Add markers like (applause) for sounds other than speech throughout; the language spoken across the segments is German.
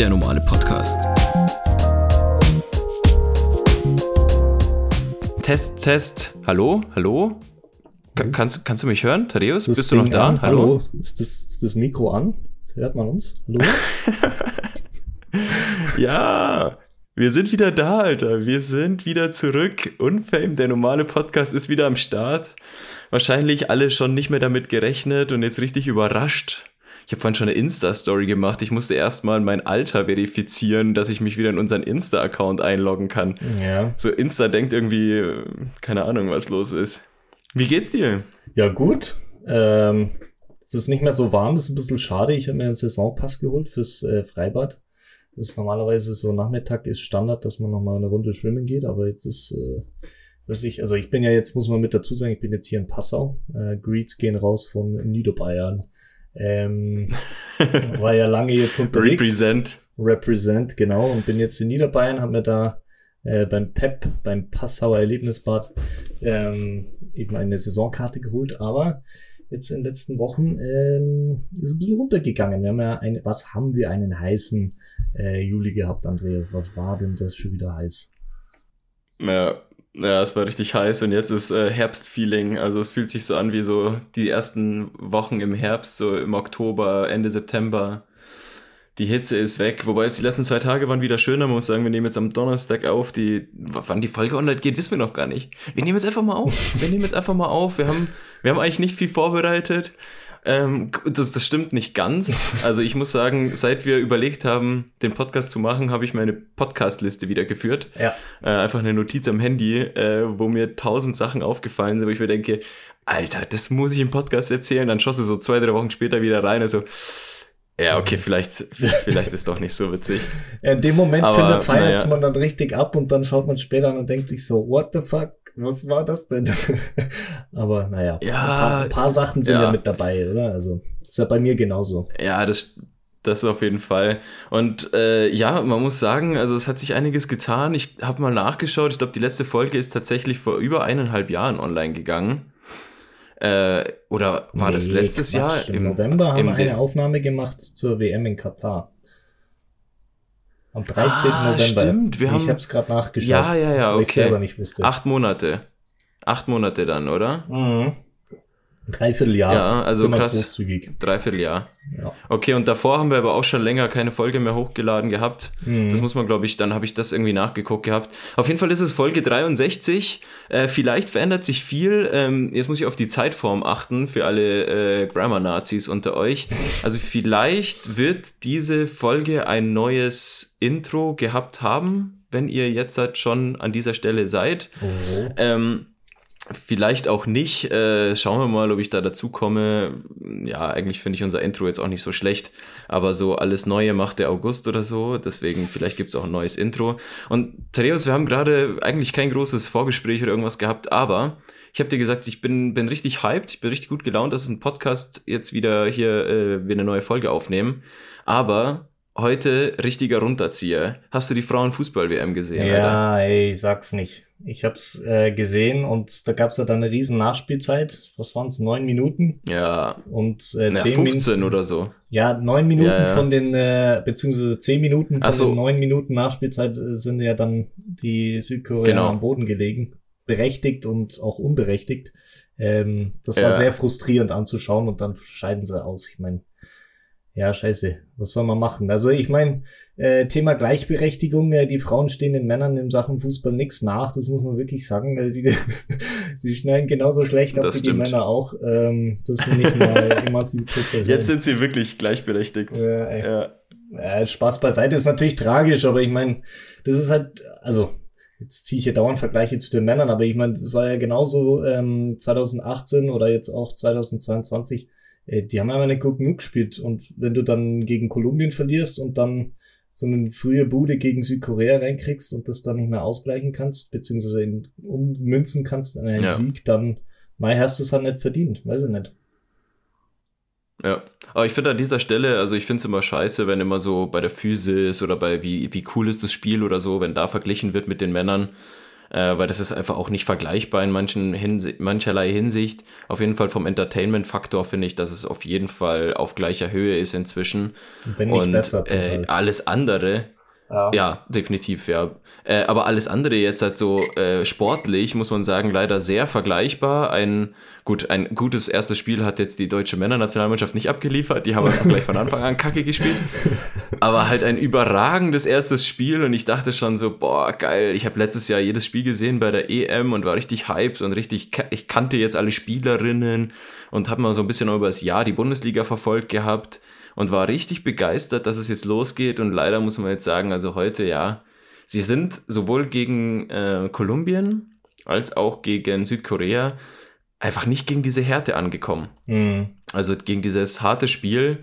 der normale Podcast. Test, Test. Hallo, hallo? Ka kannst, kannst du mich hören, Thaddeus? Bist du noch da? An? Hallo? Hallo? Ist, das, ist das Mikro an? Hört man uns? Hallo? (laughs) ja, wir sind wieder da, Alter. Wir sind wieder zurück. Unfame, der normale Podcast ist wieder am Start. Wahrscheinlich alle schon nicht mehr damit gerechnet und jetzt richtig überrascht. Ich habe vorhin schon eine Insta-Story gemacht. Ich musste erstmal mein Alter verifizieren, dass ich mich wieder in unseren Insta-Account einloggen kann. Ja. So Insta denkt irgendwie, keine Ahnung, was los ist. Wie geht's dir? Ja, gut. Ähm, es ist nicht mehr so warm, das ist ein bisschen schade. Ich habe mir einen Saisonpass geholt fürs äh, Freibad. Das ist normalerweise so Nachmittag ist Standard, dass man nochmal eine Runde schwimmen geht, aber jetzt ist, äh, weiß ich, also ich bin ja jetzt, muss man mit dazu sagen, ich bin jetzt hier in Passau. Äh, Greets gehen raus von Niederbayern. Ähm, (laughs) war ja lange jetzt unterwegs. Represent. Represent, genau. Und bin jetzt in Niederbayern, habe mir da äh, beim PEP, beim Passauer Erlebnisbad, ähm, eben eine Saisonkarte geholt. Aber jetzt in den letzten Wochen ähm, ist ein bisschen runtergegangen. Wir haben ja eine, was haben wir einen heißen äh, Juli gehabt, Andreas? Was war denn das schon wieder heiß? Ja, ja, es war richtig heiß und jetzt ist äh, Herbstfeeling. Also es fühlt sich so an wie so die ersten Wochen im Herbst, so im Oktober, Ende September. Die Hitze ist weg, wobei es die letzten zwei Tage waren wieder schöner. Man muss sagen, wir nehmen jetzt am Donnerstag auf. Die, wann die Folge online geht, wissen wir noch gar nicht. Wir nehmen jetzt einfach mal auf. Wir nehmen jetzt einfach mal auf. Wir haben, wir haben eigentlich nicht viel vorbereitet. Ähm, das, das stimmt nicht ganz. Also ich muss sagen, seit wir überlegt haben, den Podcast zu machen, habe ich meine Podcast-Liste wieder geführt. Ja. Äh, einfach eine Notiz am Handy, äh, wo mir tausend Sachen aufgefallen sind, wo ich mir denke, Alter, das muss ich im Podcast erzählen. Dann schoss du so zwei, drei Wochen später wieder rein. Also ja, okay, vielleicht, vielleicht ist doch nicht so witzig. (laughs) In dem Moment Aber, feiert naja. man dann richtig ab und dann schaut man später an und denkt sich so, what the fuck? was war das denn? (laughs) Aber naja, ja, ein, paar, ein paar Sachen sind ja. ja. mit dabei, oder? Also ist ja bei mir genauso. Ja, das, das auf jeden Fall. Und äh, ja, man muss sagen, also es hat sich einiges getan. Ich habe mal nachgeschaut. Ich glaube, die letzte Folge ist tatsächlich vor über eineinhalb Jahren online gegangen. Äh, oder war nee, das letztes Quatsch. Jahr? Im, Im November haben wir eine Aufnahme gemacht zur WM in Katar. Am 13. Ah, November. Stimmt, wir ich haben. Ich habe es gerade nachgeschaut. Ja, ja, ja, okay. Ich selber nicht wusste. Acht Monate. Acht Monate dann, oder? Mhm. Dreivierteljahr. Ja, also krass. Großzügig. Dreivierteljahr. Ja. Okay, und davor haben wir aber auch schon länger keine Folge mehr hochgeladen gehabt. Mhm. Das muss man, glaube ich, dann habe ich das irgendwie nachgeguckt gehabt. Auf jeden Fall ist es Folge 63. Äh, vielleicht verändert sich viel. Ähm, jetzt muss ich auf die Zeitform achten für alle äh, Grammar-Nazis unter euch. Also vielleicht wird diese Folge ein neues Intro gehabt haben, wenn ihr jetzt halt schon an dieser Stelle seid. Oh. Ähm, Vielleicht auch nicht. Äh, schauen wir mal, ob ich da dazu komme. Ja, eigentlich finde ich unser Intro jetzt auch nicht so schlecht. Aber so alles Neue macht der August oder so. Deswegen, vielleicht gibt es auch ein neues Intro. Und Thaddeus, wir haben gerade eigentlich kein großes Vorgespräch oder irgendwas gehabt, aber ich habe dir gesagt, ich bin, bin richtig hyped, ich bin richtig gut gelaunt, dass ein Podcast jetzt wieder hier äh, wir eine neue Folge aufnehmen. Aber heute richtiger Runterzieher. Hast du die Frauenfußball-WM gesehen? Ja, Alter? ey, sag's nicht. Ich hab's äh, gesehen und da gab's ja dann eine riesen Nachspielzeit. Was waren's? Neun Minuten? Ja. Und äh, Na, 15 Minuten, oder so. Ja, neun Minuten ja, ja. von den, äh, beziehungsweise zehn Minuten von so. den neun Minuten Nachspielzeit äh, sind ja dann die Südkoreaner genau. am Boden gelegen. Berechtigt und auch unberechtigt. Ähm, das war ja. sehr frustrierend anzuschauen und dann scheiden sie aus. Ich meine, ja, scheiße. Was soll man machen? Also ich meine, äh, Thema Gleichberechtigung, äh, die Frauen stehen den Männern in Sachen Fußball nichts nach, das muss man wirklich sagen. Äh, die, (laughs) die schneiden genauso schlecht ab wie die Männer auch. Ähm, das sind nicht mal (laughs) emanzipiert. Jetzt sind sie wirklich gleichberechtigt. Äh, ja. Äh, Spaß beiseite ist natürlich tragisch, aber ich meine, das ist halt, also jetzt ziehe ich ja dauernd Vergleiche zu den Männern, aber ich meine, das war ja genauso ähm, 2018 oder jetzt auch 2022 äh, die haben einfach nicht gut genug gespielt. Und wenn du dann gegen Kolumbien verlierst und dann so eine frühe Bude gegen Südkorea reinkriegst und das dann nicht mehr ausgleichen kannst, beziehungsweise in, ummünzen kannst an einen ja. Sieg, dann Mai hast du es halt nicht verdient, weiß ich nicht. Ja, aber ich finde an dieser Stelle, also ich finde es immer scheiße, wenn immer so bei der Physis oder bei wie, wie cool ist das Spiel oder so, wenn da verglichen wird mit den Männern. Äh, weil das ist einfach auch nicht vergleichbar in manchen Hinsi mancherlei Hinsicht. Auf jeden Fall vom Entertainment-Faktor finde ich, dass es auf jeden Fall auf gleicher Höhe ist inzwischen. Wenn nicht Und besser. Äh, alles andere ja. ja, definitiv, ja. Äh, aber alles andere jetzt halt so äh, sportlich, muss man sagen, leider sehr vergleichbar. Ein, gut, ein gutes erstes Spiel hat jetzt die deutsche Männernationalmannschaft nicht abgeliefert. Die haben einfach gleich von Anfang an Kacke gespielt. (laughs) Aber halt ein überragendes erstes Spiel und ich dachte schon so, boah, geil. Ich habe letztes Jahr jedes Spiel gesehen bei der EM und war richtig hyped und richtig, ich kannte jetzt alle Spielerinnen und habe mal so ein bisschen über das Jahr die Bundesliga verfolgt gehabt und war richtig begeistert, dass es jetzt losgeht. Und leider muss man jetzt sagen, also heute ja, sie sind sowohl gegen äh, Kolumbien als auch gegen Südkorea einfach nicht gegen diese Härte angekommen. Mhm. Also gegen dieses harte Spiel,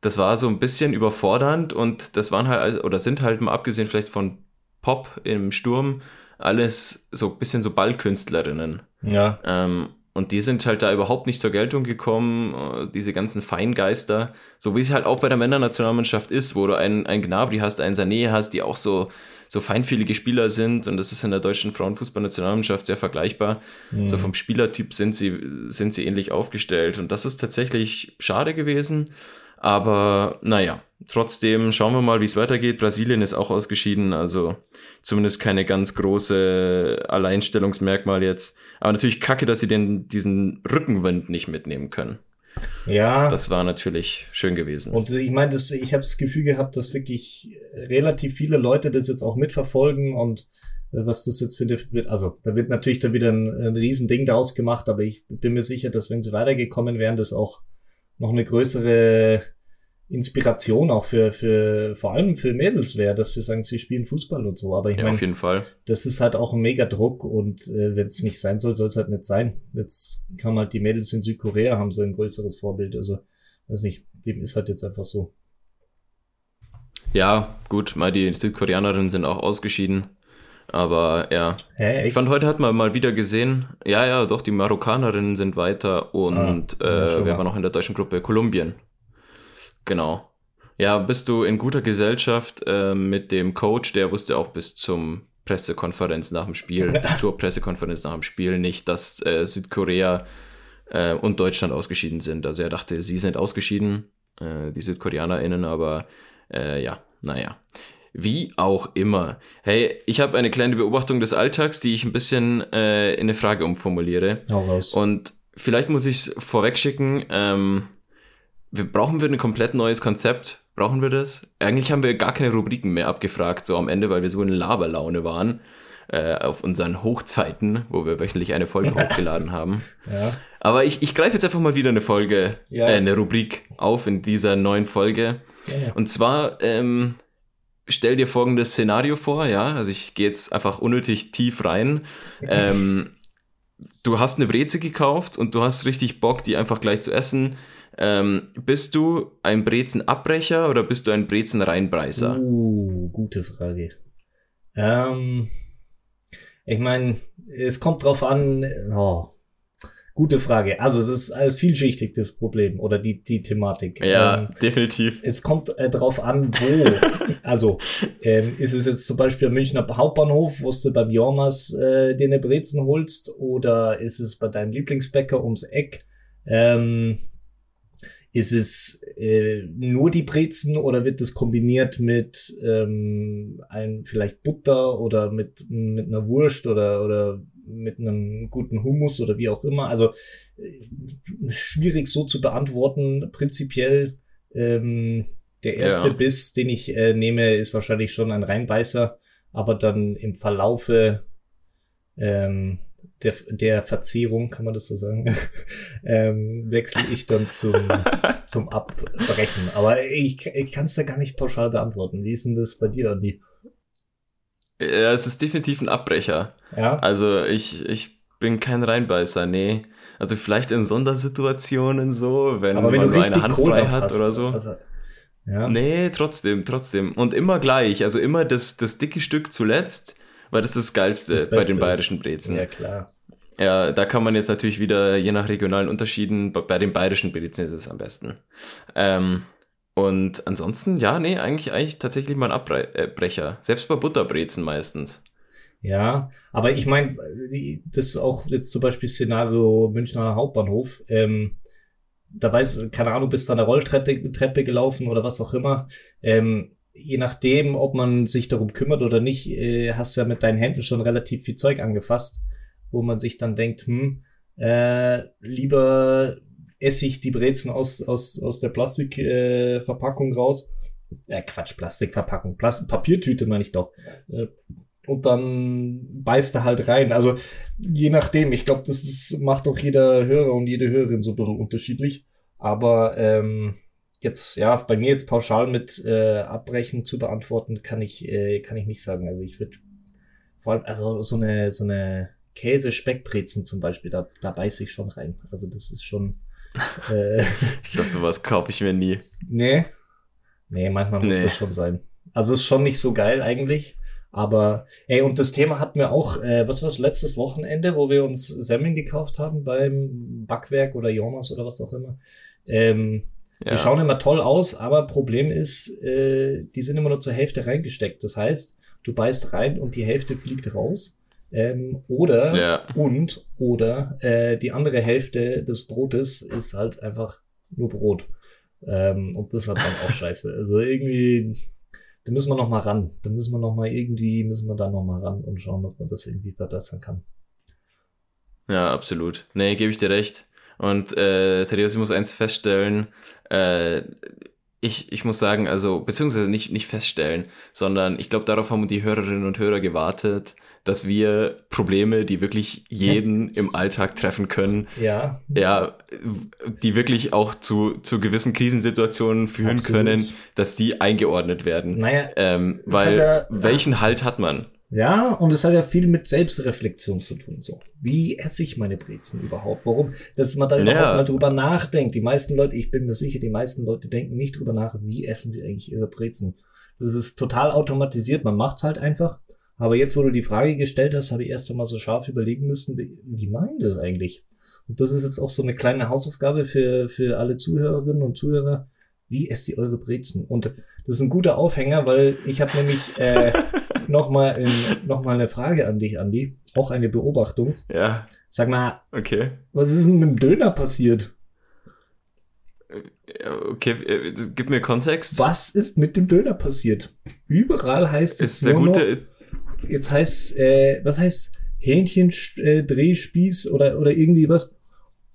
das war so ein bisschen überfordernd und das waren halt, oder sind halt mal abgesehen vielleicht von Pop im Sturm, alles so ein bisschen so Ballkünstlerinnen. Ja. Ähm, und die sind halt da überhaupt nicht zur Geltung gekommen, äh, diese ganzen Feingeister, so wie es halt auch bei der Männernationalmannschaft ist, wo du einen, einen Gnabry hast, einen Sané hast, die auch so, so feinfühlige Spieler sind und das ist in der deutschen Frauenfußballnationalmannschaft sehr vergleichbar. Mhm. So vom Spielertyp sind sie, sind sie ähnlich aufgestellt und das ist tatsächlich schade gewesen, aber naja, trotzdem schauen wir mal, wie es weitergeht. Brasilien ist auch ausgeschieden, also zumindest keine ganz große Alleinstellungsmerkmal jetzt. Aber natürlich kacke, dass sie den, diesen Rückenwind nicht mitnehmen können. Ja. Das war natürlich schön gewesen. Und ich meine, ich habe das Gefühl gehabt, dass wirklich relativ viele Leute das jetzt auch mitverfolgen und äh, was das jetzt für wird. Also, da wird natürlich dann wieder ein, ein Riesending daraus gemacht, aber ich bin mir sicher, dass wenn sie weitergekommen wären, das auch noch eine größere Inspiration auch für, für vor allem für Mädels wäre, dass sie sagen, sie spielen Fußball und so. Aber ich ja, meine, auf jeden Fall. Das ist halt auch ein mega Druck und äh, wenn es nicht sein soll, soll es halt nicht sein. Jetzt kann halt die Mädels in Südkorea haben so ein größeres Vorbild. Also, weiß nicht, dem ist halt jetzt einfach so. Ja, gut, mal die Südkoreanerinnen sind auch ausgeschieden. Aber ja, Hä, ich fand heute hat man mal wieder gesehen, ja, ja, doch, die Marokkanerinnen sind weiter und ah, äh, wir waren noch in der deutschen Gruppe Kolumbien. Genau. Ja, bist du in guter Gesellschaft äh, mit dem Coach, der wusste auch bis zum Pressekonferenz nach dem Spiel, (laughs) bis zur Pressekonferenz nach dem Spiel nicht, dass äh, Südkorea äh, und Deutschland ausgeschieden sind. Also er dachte, sie sind ausgeschieden, äh, die SüdkoreanerInnen, aber äh, ja, naja. Wie auch immer. Hey, ich habe eine kleine Beobachtung des Alltags, die ich ein bisschen äh, in eine Frage umformuliere. Raus. Und vielleicht muss ich es vorwegschicken. Ähm, wir, brauchen wir ein komplett neues Konzept? Brauchen wir das? Eigentlich haben wir gar keine Rubriken mehr abgefragt, so am Ende, weil wir so in Laberlaune waren. Äh, auf unseren Hochzeiten, wo wir wöchentlich eine Folge (laughs) hochgeladen haben. Ja. Aber ich, ich greife jetzt einfach mal wieder eine Folge, ja. äh, eine Rubrik auf in dieser neuen Folge. Ja, Und zwar ähm, stell dir folgendes Szenario vor, ja, also ich gehe jetzt einfach unnötig tief rein. Ähm, du hast eine Breze gekauft und du hast richtig Bock, die einfach gleich zu essen. Ähm, bist du ein Brezenabbrecher oder bist du ein Brezenreinbreißer? Uh, gute Frage. Ähm, ich meine, es kommt drauf an, oh, Gute Frage. Also es ist alles vielschichtig, das Problem oder die, die Thematik. Ja, ähm, definitiv. Es kommt äh, drauf an, wo. (laughs) also ähm, ist es jetzt zum Beispiel am Münchner Hauptbahnhof, wo du beim Jormas äh, dir eine Brezen holst oder ist es bei deinem Lieblingsbäcker ums Eck? Ähm, ist es äh, nur die Brezen oder wird das kombiniert mit ähm, ein vielleicht Butter oder mit mit einer Wurst oder oder mit einem guten Hummus oder wie auch immer? Also äh, schwierig so zu beantworten. Prinzipiell ähm, der erste ja. Biss, den ich äh, nehme, ist wahrscheinlich schon ein Reinbeißer, aber dann im Verlaufe ähm, der, der Verzehrung, kann man das so sagen, (laughs) ähm, wechsle ich dann zum, (laughs) zum Abbrechen. Aber ich, ich kann es da gar nicht pauschal beantworten. Wie ist denn das bei dir, Andi? Ja, es ist definitiv ein Abbrecher. Ja. Also ich, ich bin kein Reinbeißer, nee. Also vielleicht in Sondersituationen so, wenn, wenn man so eine Hand frei hat hast, oder so. Also, ja. Nee, trotzdem, trotzdem. Und immer gleich. Also immer das, das dicke Stück zuletzt weil das ist das Geilste das bei den bayerischen Brezen. Ja, klar. Ja, da kann man jetzt natürlich wieder, je nach regionalen Unterschieden, bei den bayerischen Brezen ist es am besten. Ähm, und ansonsten, ja, nee, eigentlich, eigentlich tatsächlich mal ein Abbrecher. Selbst bei Butterbrezen meistens. Ja, aber ich meine, das auch jetzt zum Beispiel Szenario Münchner Hauptbahnhof. Ähm, da weiß, keine Ahnung, bist da eine Rolltreppe Treppe gelaufen oder was auch immer. Ähm, je nachdem, ob man sich darum kümmert oder nicht, äh, hast du ja mit deinen Händen schon relativ viel Zeug angefasst, wo man sich dann denkt, hm, äh, lieber esse ich die Brezen aus, aus, aus der Plastikverpackung äh, raus. Äh, Quatsch, Plastikverpackung, Plast Papiertüte meine ich doch. Äh, und dann beißt er halt rein. Also je nachdem, ich glaube, das ist, macht auch jeder Hörer und jede Hörerin so ein bisschen unterschiedlich. Aber ähm, jetzt, ja, bei mir jetzt pauschal mit äh, Abbrechen zu beantworten, kann ich, äh, kann ich nicht sagen. Also ich würde vor allem, also so eine, so eine Käse-Speckbrezen zum Beispiel, da, da beiß ich schon rein. Also das ist schon. Äh, (laughs) ich glaube, sowas kaufe ich mir nie. Nee. Nee, manchmal muss nee. das schon sein. Also ist schon nicht so geil eigentlich. Aber, ey, und das Thema hatten wir auch, äh, was war das, letztes Wochenende, wo wir uns Semmeln gekauft haben beim Backwerk oder Jonas oder was auch immer. Ähm, ja. Die schauen immer toll aus, aber Problem ist, äh, die sind immer nur zur Hälfte reingesteckt. Das heißt, du beißt rein und die Hälfte fliegt raus. Ähm, oder ja. und oder äh, die andere Hälfte des Brotes ist halt einfach nur Brot. Ähm, und das hat dann auch (laughs) scheiße. Also irgendwie da müssen wir noch mal ran. Da müssen wir noch mal irgendwie, müssen wir da noch mal ran und schauen, ob man das irgendwie verbessern kann. Ja, absolut. Nee, gebe ich dir recht. Und äh, Thaddeus, ich muss eins feststellen, äh, ich, ich muss sagen, also, beziehungsweise nicht, nicht feststellen, sondern ich glaube, darauf haben die Hörerinnen und Hörer gewartet, dass wir Probleme, die wirklich jeden (laughs) im Alltag treffen können, ja, ja die wirklich auch zu, zu gewissen Krisensituationen führen Absolut. können, dass die eingeordnet werden. Naja, ähm, weil ja, welchen Halt hat man? Ja, und es hat ja viel mit Selbstreflexion zu tun. So, wie esse ich meine Brezen überhaupt? Warum? Dass man da ja. überhaupt mal drüber nachdenkt. Die meisten Leute, ich bin mir sicher, die meisten Leute denken nicht drüber nach, wie essen sie eigentlich ihre Brezen. Das ist total automatisiert. Man macht's halt einfach. Aber jetzt, wo du die Frage gestellt hast, habe ich erst einmal so scharf überlegen müssen, wie, meint das eigentlich? Und das ist jetzt auch so eine kleine Hausaufgabe für, für alle Zuhörerinnen und Zuhörer. Wie esst ihr eure Brezen? Und das ist ein guter Aufhänger, weil ich habe nämlich äh, (laughs) nochmal noch mal eine Frage an dich, Andi. Auch eine Beobachtung. Ja. Sag mal, okay. was ist denn mit dem Döner passiert? Okay, äh, gib mir Kontext. Was ist mit dem Döner passiert? Überall heißt es. Ist der gute, jetzt heißt, äh, was heißt Hähnchen, äh, Drehspieß oder, oder irgendwie was?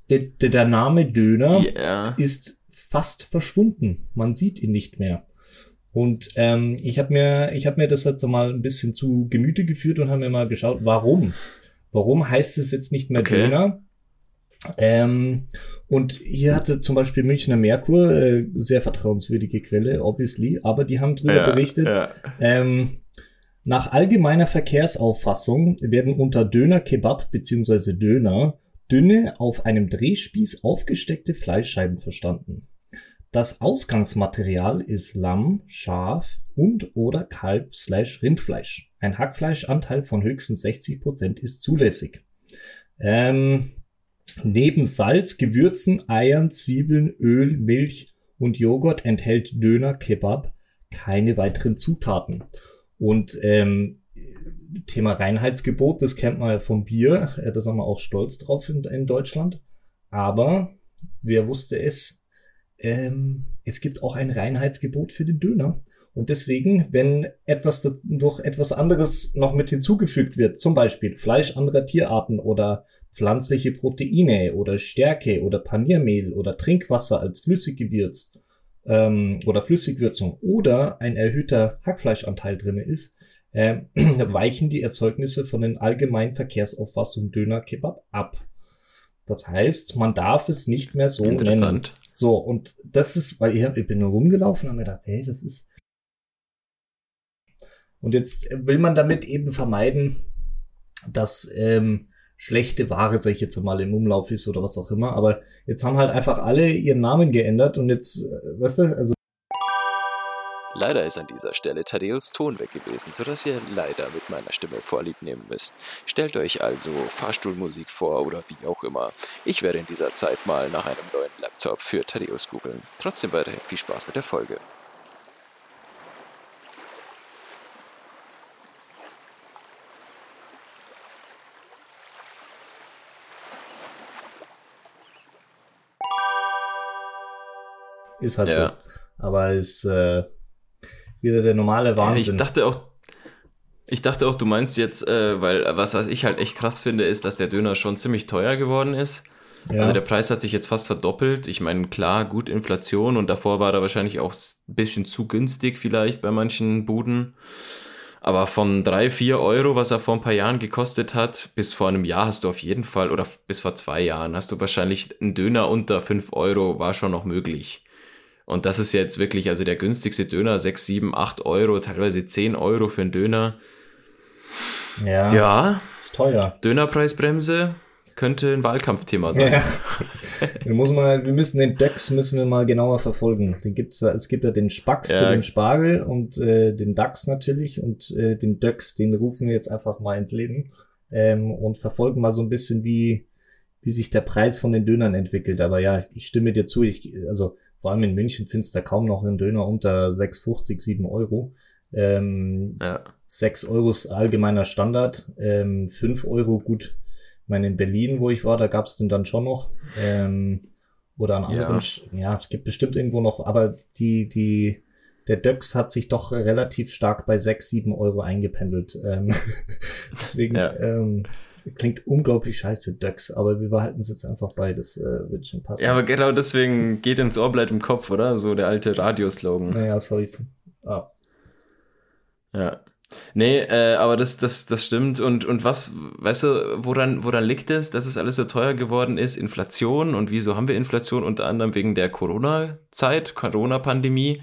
Der, der, der Name Döner yeah. ist fast verschwunden. Man sieht ihn nicht mehr. Und ähm, ich habe mir, ich habe mir das jetzt mal ein bisschen zu Gemüte geführt und habe mir mal geschaut, warum? Warum heißt es jetzt nicht mehr okay. Döner? Ähm, und hier hatte zum Beispiel Münchner Merkur, äh, sehr vertrauenswürdige Quelle, obviously, aber die haben drüber ja, berichtet, ja. Ähm, nach allgemeiner Verkehrsauffassung werden unter Döner Kebab bzw. Döner dünne, auf einem Drehspieß aufgesteckte Fleischscheiben verstanden. Das Ausgangsmaterial ist Lamm, Schaf und oder Kalb/Rindfleisch. Ein Hackfleischanteil von höchstens 60% ist zulässig. Ähm, neben Salz, Gewürzen, Eiern, Zwiebeln, Öl, Milch und Joghurt enthält Döner Kebab keine weiteren Zutaten. Und ähm, Thema Reinheitsgebot, das kennt man ja vom Bier, da sind wir auch stolz drauf in, in Deutschland. Aber wer wusste es? Ähm, es gibt auch ein Reinheitsgebot für den Döner. Und deswegen, wenn etwas durch etwas anderes noch mit hinzugefügt wird, zum Beispiel Fleisch anderer Tierarten oder pflanzliche Proteine oder Stärke oder Paniermehl oder Trinkwasser als Flüssiggewürz ähm, oder Flüssigwürzung oder ein erhöhter Hackfleischanteil drinne ist, äh, (clears throat) weichen die Erzeugnisse von den allgemeinen Verkehrsauffassungen Döner Kebab ab. Das heißt, man darf es nicht mehr so Interessant. nennen. So, und das ist, weil ich, ich bin nur rumgelaufen und mir gedacht, hey, das ist. Und jetzt will man damit eben vermeiden, dass ähm, schlechte Ware, sag ich jetzt mal, im Umlauf ist oder was auch immer. Aber jetzt haben halt einfach alle ihren Namen geändert und jetzt, äh, weißt du, also. Leider ist an dieser Stelle Thaddeus Ton weg gewesen, sodass ihr leider mit meiner Stimme Vorlieb nehmen müsst. Stellt euch also Fahrstuhlmusik vor oder wie auch immer. Ich werde in dieser Zeit mal nach einem neuen Laptop für Thaddeus googeln. Trotzdem weiterhin viel Spaß mit der Folge. Ist halt ja. so. Aber ist äh, wieder der normale Wahnsinn. Ich dachte auch, ich dachte auch, du meinst jetzt, äh, weil was, was ich halt echt krass finde, ist, dass der Döner schon ziemlich teuer geworden ist. Ja. Also der Preis hat sich jetzt fast verdoppelt. Ich meine, klar, gut Inflation und davor war er wahrscheinlich auch ein bisschen zu günstig vielleicht bei manchen Buden. Aber von drei, vier Euro, was er vor ein paar Jahren gekostet hat, bis vor einem Jahr hast du auf jeden Fall, oder bis vor zwei Jahren, hast du wahrscheinlich einen Döner unter fünf Euro, war schon noch möglich. Und das ist jetzt wirklich, also der günstigste Döner, sechs, sieben, acht Euro, teilweise zehn Euro für einen Döner. Ja. Ja. Ist teuer. Dönerpreisbremse, könnte ein Wahlkampfthema sein. Ja. (laughs) wir, muss mal, wir müssen den DAX müssen wir mal genauer verfolgen. Den gibt's, es gibt ja den Spax ja. für den Spargel und äh, den DAX natürlich und äh, den DÖX, den rufen wir jetzt einfach mal ins Leben ähm, und verfolgen mal so ein bisschen, wie, wie sich der Preis von den Dönern entwickelt. Aber ja, ich stimme dir zu. Ich, also vor allem in München findest du kaum noch einen Döner unter 6,50, 7 Euro. Ähm, ja. 6 Euro ist allgemeiner Standard. Ähm, 5 Euro gut ich meine, in Berlin, wo ich war, da gab es den dann schon noch. Ähm, oder an anderen, ja. ja, es gibt bestimmt irgendwo noch, aber die, die, der Döx hat sich doch relativ stark bei 6, 7 Euro eingependelt. Ähm, (laughs) deswegen ja. ähm, klingt unglaublich scheiße, Döx, aber wir behalten es jetzt einfach bei, das äh, wird schon passen. Ja, aber genau deswegen geht ins Ohr, bleibt im Kopf, oder? So der alte Radioslogan. Naja, sorry. Ah. Ja. Nee, äh, aber das, das, das stimmt. Und, und was, weißt du, woran, woran liegt es, dass es alles so teuer geworden ist? Inflation. Und wieso haben wir Inflation? Unter anderem wegen der Corona-Zeit, Corona-Pandemie.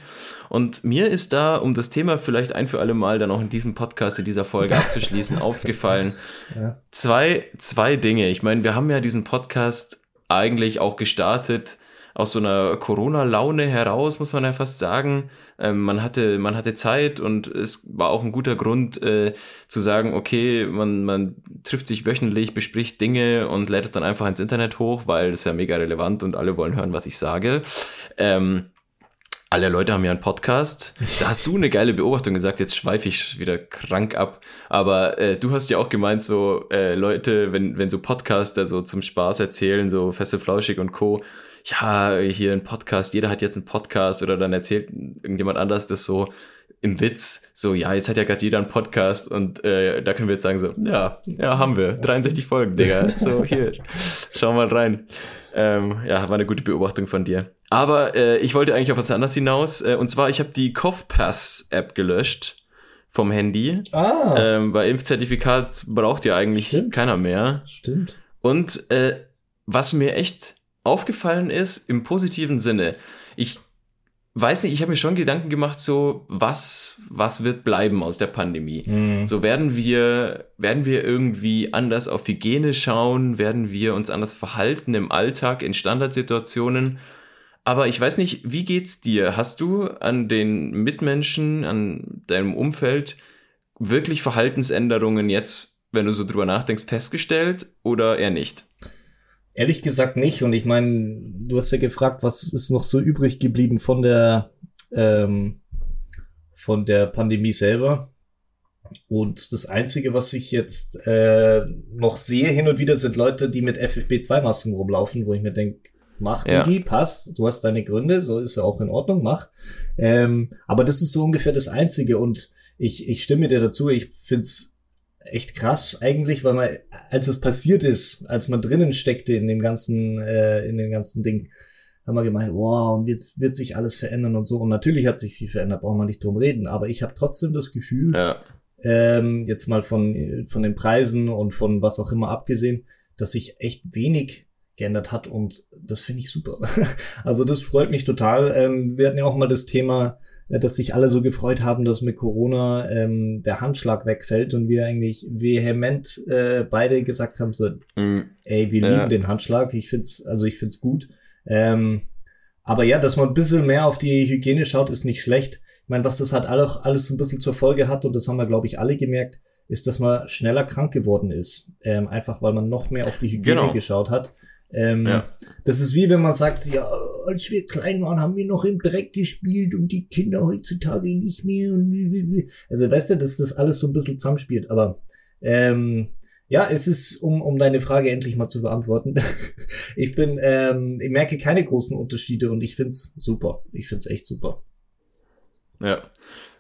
Und mir ist da, um das Thema vielleicht ein für alle Mal dann auch in diesem Podcast, in dieser Folge abzuschließen, (laughs) aufgefallen. Ja. Zwei, zwei Dinge. Ich meine, wir haben ja diesen Podcast eigentlich auch gestartet, aus so einer Corona-Laune heraus, muss man ja fast sagen. Ähm, man, hatte, man hatte Zeit und es war auch ein guter Grund äh, zu sagen, okay, man, man trifft sich wöchentlich, bespricht Dinge und lädt es dann einfach ins Internet hoch, weil es ja mega relevant und alle wollen hören, was ich sage. Ähm, alle Leute haben ja einen Podcast. Da hast du eine geile Beobachtung gesagt, jetzt schweife ich wieder krank ab. Aber äh, du hast ja auch gemeint, so äh, Leute, wenn, wenn so Podcaster so zum Spaß erzählen, so Feste Flauschig und Co., ja, hier ein Podcast, jeder hat jetzt einen Podcast oder dann erzählt irgendjemand anders das so im Witz, so, ja, jetzt hat ja gerade jeder einen Podcast und äh, da können wir jetzt sagen so, ja, ja, haben wir, 63 Folgen, Digga, (laughs) so, hier, schau mal rein. Ähm, ja, war eine gute Beobachtung von dir. Aber äh, ich wollte eigentlich auf was anderes hinaus, äh, und zwar, ich habe die CoughPass-App gelöscht vom Handy. Ah. Ähm, weil Impfzertifikat braucht ja eigentlich Stimmt. keiner mehr. Stimmt. Und äh, was mir echt aufgefallen ist, im positiven Sinne, ich weiß nicht, ich habe mir schon Gedanken gemacht, so was, was wird bleiben aus der Pandemie? Mhm. So werden wir, werden wir irgendwie anders auf Hygiene schauen, werden wir uns anders verhalten im Alltag, in Standardsituationen. Aber ich weiß nicht, wie geht's dir? Hast du an den Mitmenschen, an deinem Umfeld wirklich Verhaltensänderungen jetzt, wenn du so drüber nachdenkst, festgestellt oder eher nicht? Ehrlich gesagt nicht. Und ich meine, du hast ja gefragt, was ist noch so übrig geblieben von der ähm, von der Pandemie selber. Und das Einzige, was ich jetzt äh, noch sehe hin und wieder, sind Leute, die mit FFP2-Masken rumlaufen, wo ich mir denke, mach, ja. Digi, passt, du hast deine Gründe, so ist ja auch in Ordnung, mach. Ähm, aber das ist so ungefähr das Einzige und ich, ich stimme dir dazu, ich find's echt krass eigentlich, weil man, als es passiert ist, als man drinnen steckte in dem ganzen, äh, in dem ganzen Ding, haben wir gemeint, wow, und jetzt wird sich alles verändern und so. Und natürlich hat sich viel verändert, brauchen wir nicht drum reden. Aber ich habe trotzdem das Gefühl, ja. ähm, jetzt mal von, von den Preisen und von was auch immer abgesehen, dass sich echt wenig geändert hat und das finde ich super. (laughs) also das freut mich total. Ähm, wir hatten ja auch mal das Thema äh, dass sich alle so gefreut haben, dass mit Corona ähm, der Handschlag wegfällt und wir eigentlich vehement äh, beide gesagt haben so, mhm. ey, wir ja. lieben den Handschlag. Ich find's, also ich find's gut. Ähm, aber ja, dass man ein bisschen mehr auf die Hygiene schaut, ist nicht schlecht. Ich meine, was das halt auch alles so ein bisschen zur Folge hat, und das haben wir, glaube ich, alle gemerkt, ist, dass man schneller krank geworden ist. Ähm, einfach weil man noch mehr auf die Hygiene genau. geschaut hat. Ähm, ja. Das ist wie wenn man sagt, ja, als wir klein waren, haben wir noch im Dreck gespielt und die Kinder heutzutage nicht mehr. Und also weißt du, dass das alles so ein bisschen zusammenspielt. Aber ähm, Ja, es ist, um, um deine Frage endlich mal zu beantworten. (laughs) ich bin, ähm, ich merke keine großen Unterschiede und ich find's super. Ich find's echt super. Ja.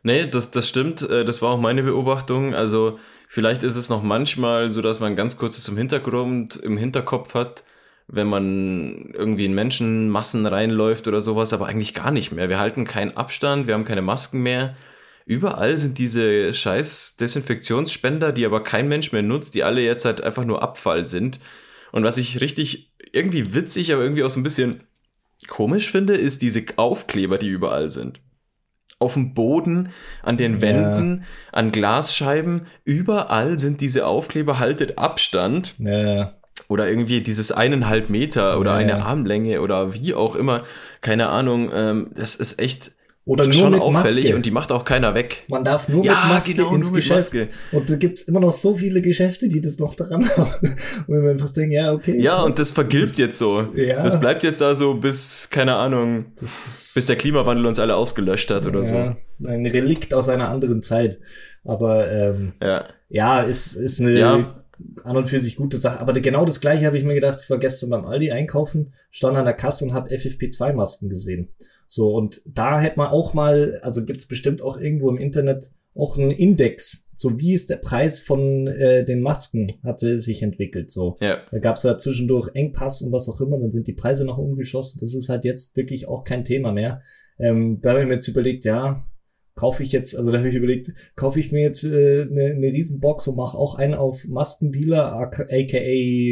Nee, das, das stimmt. Äh, das war auch meine Beobachtung. Also, vielleicht ist es noch manchmal so, dass man ganz kurzes im Hintergrund, im Hinterkopf hat, wenn man irgendwie in Menschenmassen reinläuft oder sowas, aber eigentlich gar nicht mehr. Wir halten keinen Abstand, wir haben keine Masken mehr. Überall sind diese scheiß Desinfektionsspender, die aber kein Mensch mehr nutzt, die alle jetzt halt einfach nur Abfall sind. Und was ich richtig irgendwie witzig, aber irgendwie auch so ein bisschen komisch finde, ist diese Aufkleber, die überall sind. Auf dem Boden, an den Wänden, ja. an Glasscheiben, überall sind diese Aufkleber, haltet Abstand. Ja. Oder irgendwie dieses eineinhalb Meter oder ja. eine Armlänge oder wie auch immer. Keine Ahnung. Ähm, das ist echt oder nur schon mit auffällig Maske. und die macht auch keiner weg. Man darf nur ja, mit Maske genau, ins nur Geschäft. Maske. Und da gibt's immer noch so viele Geschäfte, die das noch dran (laughs) haben. Und man einfach denkt, ja, okay. Ja, und das vergilbt jetzt so. Ja. Das bleibt jetzt da so bis, keine Ahnung, bis der Klimawandel uns alle ausgelöscht hat oder ja, so. Ein Relikt aus einer anderen Zeit. Aber ähm, ja. ja, ist, ist eine ja. An und für sich gute Sache. Aber genau das gleiche habe ich mir gedacht, ich war gestern beim Aldi einkaufen, stand an der Kasse und habe FFP2-Masken gesehen. So, und da hätte man auch mal, also gibt's bestimmt auch irgendwo im Internet auch einen Index, so wie ist der Preis von äh, den Masken, hat sie sich entwickelt. So, ja. da gab's ja zwischendurch Engpass und was auch immer, dann sind die Preise noch umgeschossen. Das ist halt jetzt wirklich auch kein Thema mehr. Ähm, da habe ich mir jetzt überlegt, ja, kaufe ich jetzt, also da habe ich überlegt, kaufe ich mir jetzt äh, eine, eine Riesenbox und mache auch einen auf Maskendealer, aka,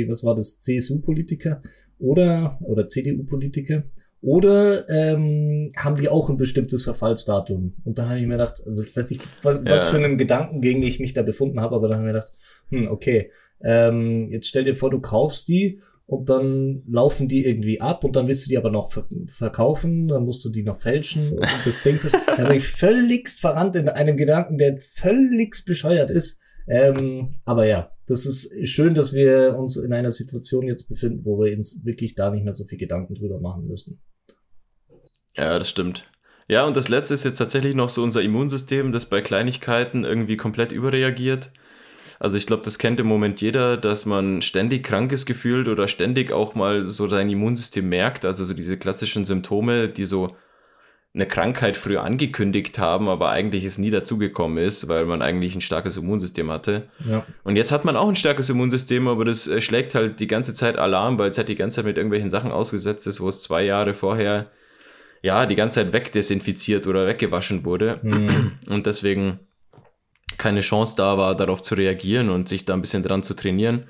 was war das, CSU-Politiker oder oder CDU-Politiker oder ähm, haben die auch ein bestimmtes Verfallsdatum? Und da habe ich mir gedacht, also ich weiß nicht, was, ja. was für einen Gedanken gegen ich mich da befunden habe, aber da habe ich mir gedacht, hm, okay, ähm, jetzt stell dir vor, du kaufst die und dann laufen die irgendwie ab und dann willst du die aber noch verkaufen, dann musst du die noch fälschen und das Ding, da bin ich (laughs) völligst verrannt in einem Gedanken, der völligst bescheuert ist. Ähm, aber ja, das ist schön, dass wir uns in einer Situation jetzt befinden, wo wir uns wirklich da nicht mehr so viel Gedanken drüber machen müssen. Ja, das stimmt. Ja, und das letzte ist jetzt tatsächlich noch so unser Immunsystem, das bei Kleinigkeiten irgendwie komplett überreagiert. Also ich glaube, das kennt im Moment jeder, dass man ständig krank ist gefühlt oder ständig auch mal so sein Immunsystem merkt. Also so diese klassischen Symptome, die so eine Krankheit früher angekündigt haben, aber eigentlich es nie dazugekommen ist, weil man eigentlich ein starkes Immunsystem hatte. Ja. Und jetzt hat man auch ein starkes Immunsystem, aber das äh, schlägt halt die ganze Zeit Alarm, weil es halt die ganze Zeit mit irgendwelchen Sachen ausgesetzt ist, wo es zwei Jahre vorher ja die ganze Zeit wegdesinfiziert oder weggewaschen wurde. Mhm. Und deswegen keine Chance da war, darauf zu reagieren und sich da ein bisschen dran zu trainieren.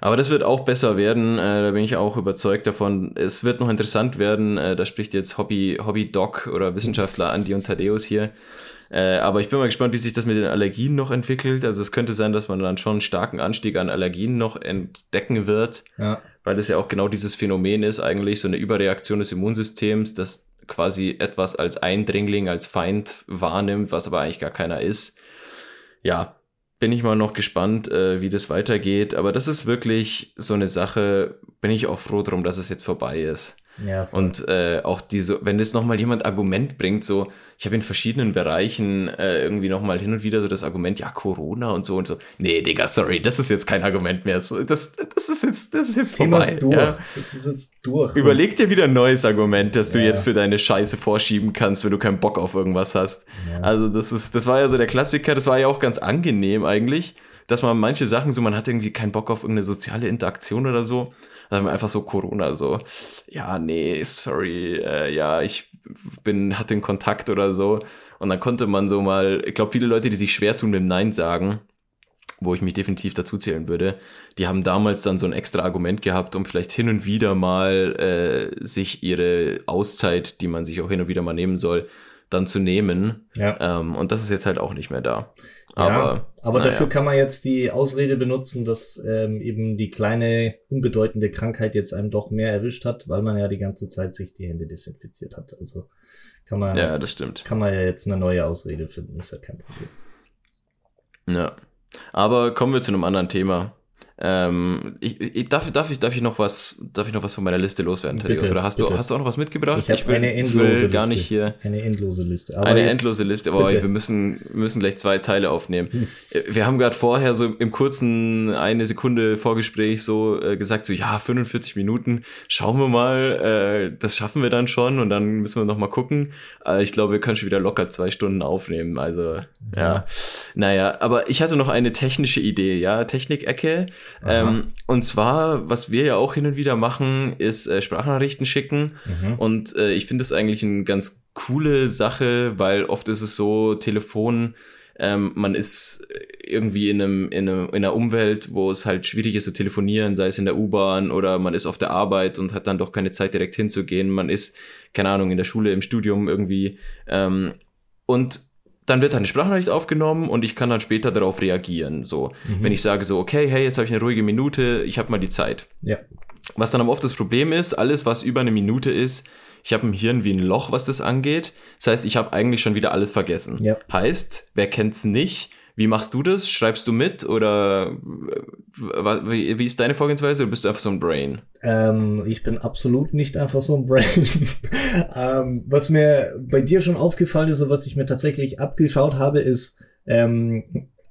Aber das wird auch besser werden, äh, da bin ich auch überzeugt davon. Es wird noch interessant werden, äh, da spricht jetzt Hobby, Hobby Doc oder Wissenschaftler Andi und Thaddeus hier. Äh, aber ich bin mal gespannt, wie sich das mit den Allergien noch entwickelt. Also es könnte sein, dass man dann schon einen starken Anstieg an Allergien noch entdecken wird, ja. weil das ja auch genau dieses Phänomen ist, eigentlich so eine Überreaktion des Immunsystems, das quasi etwas als Eindringling, als Feind wahrnimmt, was aber eigentlich gar keiner ist. Ja, bin ich mal noch gespannt, äh, wie das weitergeht. Aber das ist wirklich so eine Sache, bin ich auch froh drum, dass es jetzt vorbei ist. Ja, und äh, auch diese, wenn das nochmal jemand Argument bringt, so, ich habe in verschiedenen Bereichen äh, irgendwie nochmal hin und wieder so das Argument, ja, Corona und so und so. Nee, Digga, sorry, das ist jetzt kein Argument mehr. Das, das ist jetzt, das ist jetzt vorbei. Ist durch. Ja? Das ist jetzt durch. Überleg dir wieder ein neues Argument, das du ja. jetzt für deine Scheiße vorschieben kannst, wenn du keinen Bock auf irgendwas hast. Ja. Also, das ist, das war ja so der Klassiker, das war ja auch ganz angenehm eigentlich dass man manche Sachen so, man hat irgendwie keinen Bock auf irgendeine soziale Interaktion oder so. Dann einfach so Corona so, ja, nee, sorry, äh, ja, ich bin, hatte den Kontakt oder so. Und dann konnte man so mal, ich glaube, viele Leute, die sich schwer tun mit dem Nein sagen, wo ich mich definitiv dazu zählen würde, die haben damals dann so ein extra Argument gehabt, um vielleicht hin und wieder mal äh, sich ihre Auszeit, die man sich auch hin und wieder mal nehmen soll, dann zu nehmen. Ja. Ähm, und das ist jetzt halt auch nicht mehr da. Aber, ja, aber naja. dafür kann man jetzt die Ausrede benutzen, dass ähm, eben die kleine, unbedeutende Krankheit jetzt einem doch mehr erwischt hat, weil man ja die ganze Zeit sich die Hände desinfiziert hat. Also kann man, ja, das stimmt. Kann man ja jetzt eine neue Ausrede finden, ist ja kein Problem. Ja. Aber kommen wir zu einem anderen Thema. Ähm, ich, ich, darf, darf, ich, darf, ich noch was, darf ich noch was von meiner Liste loswerden, Thaddeus? Oder hast du, hast du auch noch was mitgebracht? Ich, ich will, eine endlose will gar nicht hier. Eine endlose Liste. Aber eine endlose Liste, aber wir müssen, müssen gleich zwei Teile aufnehmen. wir haben gerade vorher so im kurzen eine Sekunde Vorgespräch so äh, gesagt, so ja, 45 Minuten, schauen wir mal, äh, das schaffen wir dann schon und dann müssen wir noch mal gucken. Äh, ich glaube, wir können schon wieder locker zwei Stunden aufnehmen. Also, ja. ja. Naja, aber ich hatte noch eine technische Idee, ja, Technikecke. Ähm, und zwar, was wir ja auch hin und wieder machen, ist äh, Sprachnachrichten schicken. Mhm. Und äh, ich finde das eigentlich eine ganz coole Sache, weil oft ist es so, Telefon, ähm, man ist irgendwie in, einem, in, einem, in einer Umwelt, wo es halt schwierig ist zu telefonieren, sei es in der U-Bahn oder man ist auf der Arbeit und hat dann doch keine Zeit direkt hinzugehen. Man ist, keine Ahnung, in der Schule, im Studium irgendwie. Ähm, und dann wird eine Sprachnachricht aufgenommen und ich kann dann später darauf reagieren. So, mhm. wenn ich sage so, okay, hey, jetzt habe ich eine ruhige Minute, ich habe mal die Zeit. Ja. Was dann aber oft das Problem ist, alles, was über eine Minute ist, ich habe im Hirn wie ein Loch, was das angeht. Das heißt, ich habe eigentlich schon wieder alles vergessen. Ja. Heißt, wer kennt's nicht? Wie machst du das? Schreibst du mit oder wie, wie ist deine Vorgehensweise oder bist du einfach so ein Brain? Ähm, ich bin absolut nicht einfach so ein Brain. (laughs) ähm, was mir bei dir schon aufgefallen ist und was ich mir tatsächlich abgeschaut habe, ist, ähm,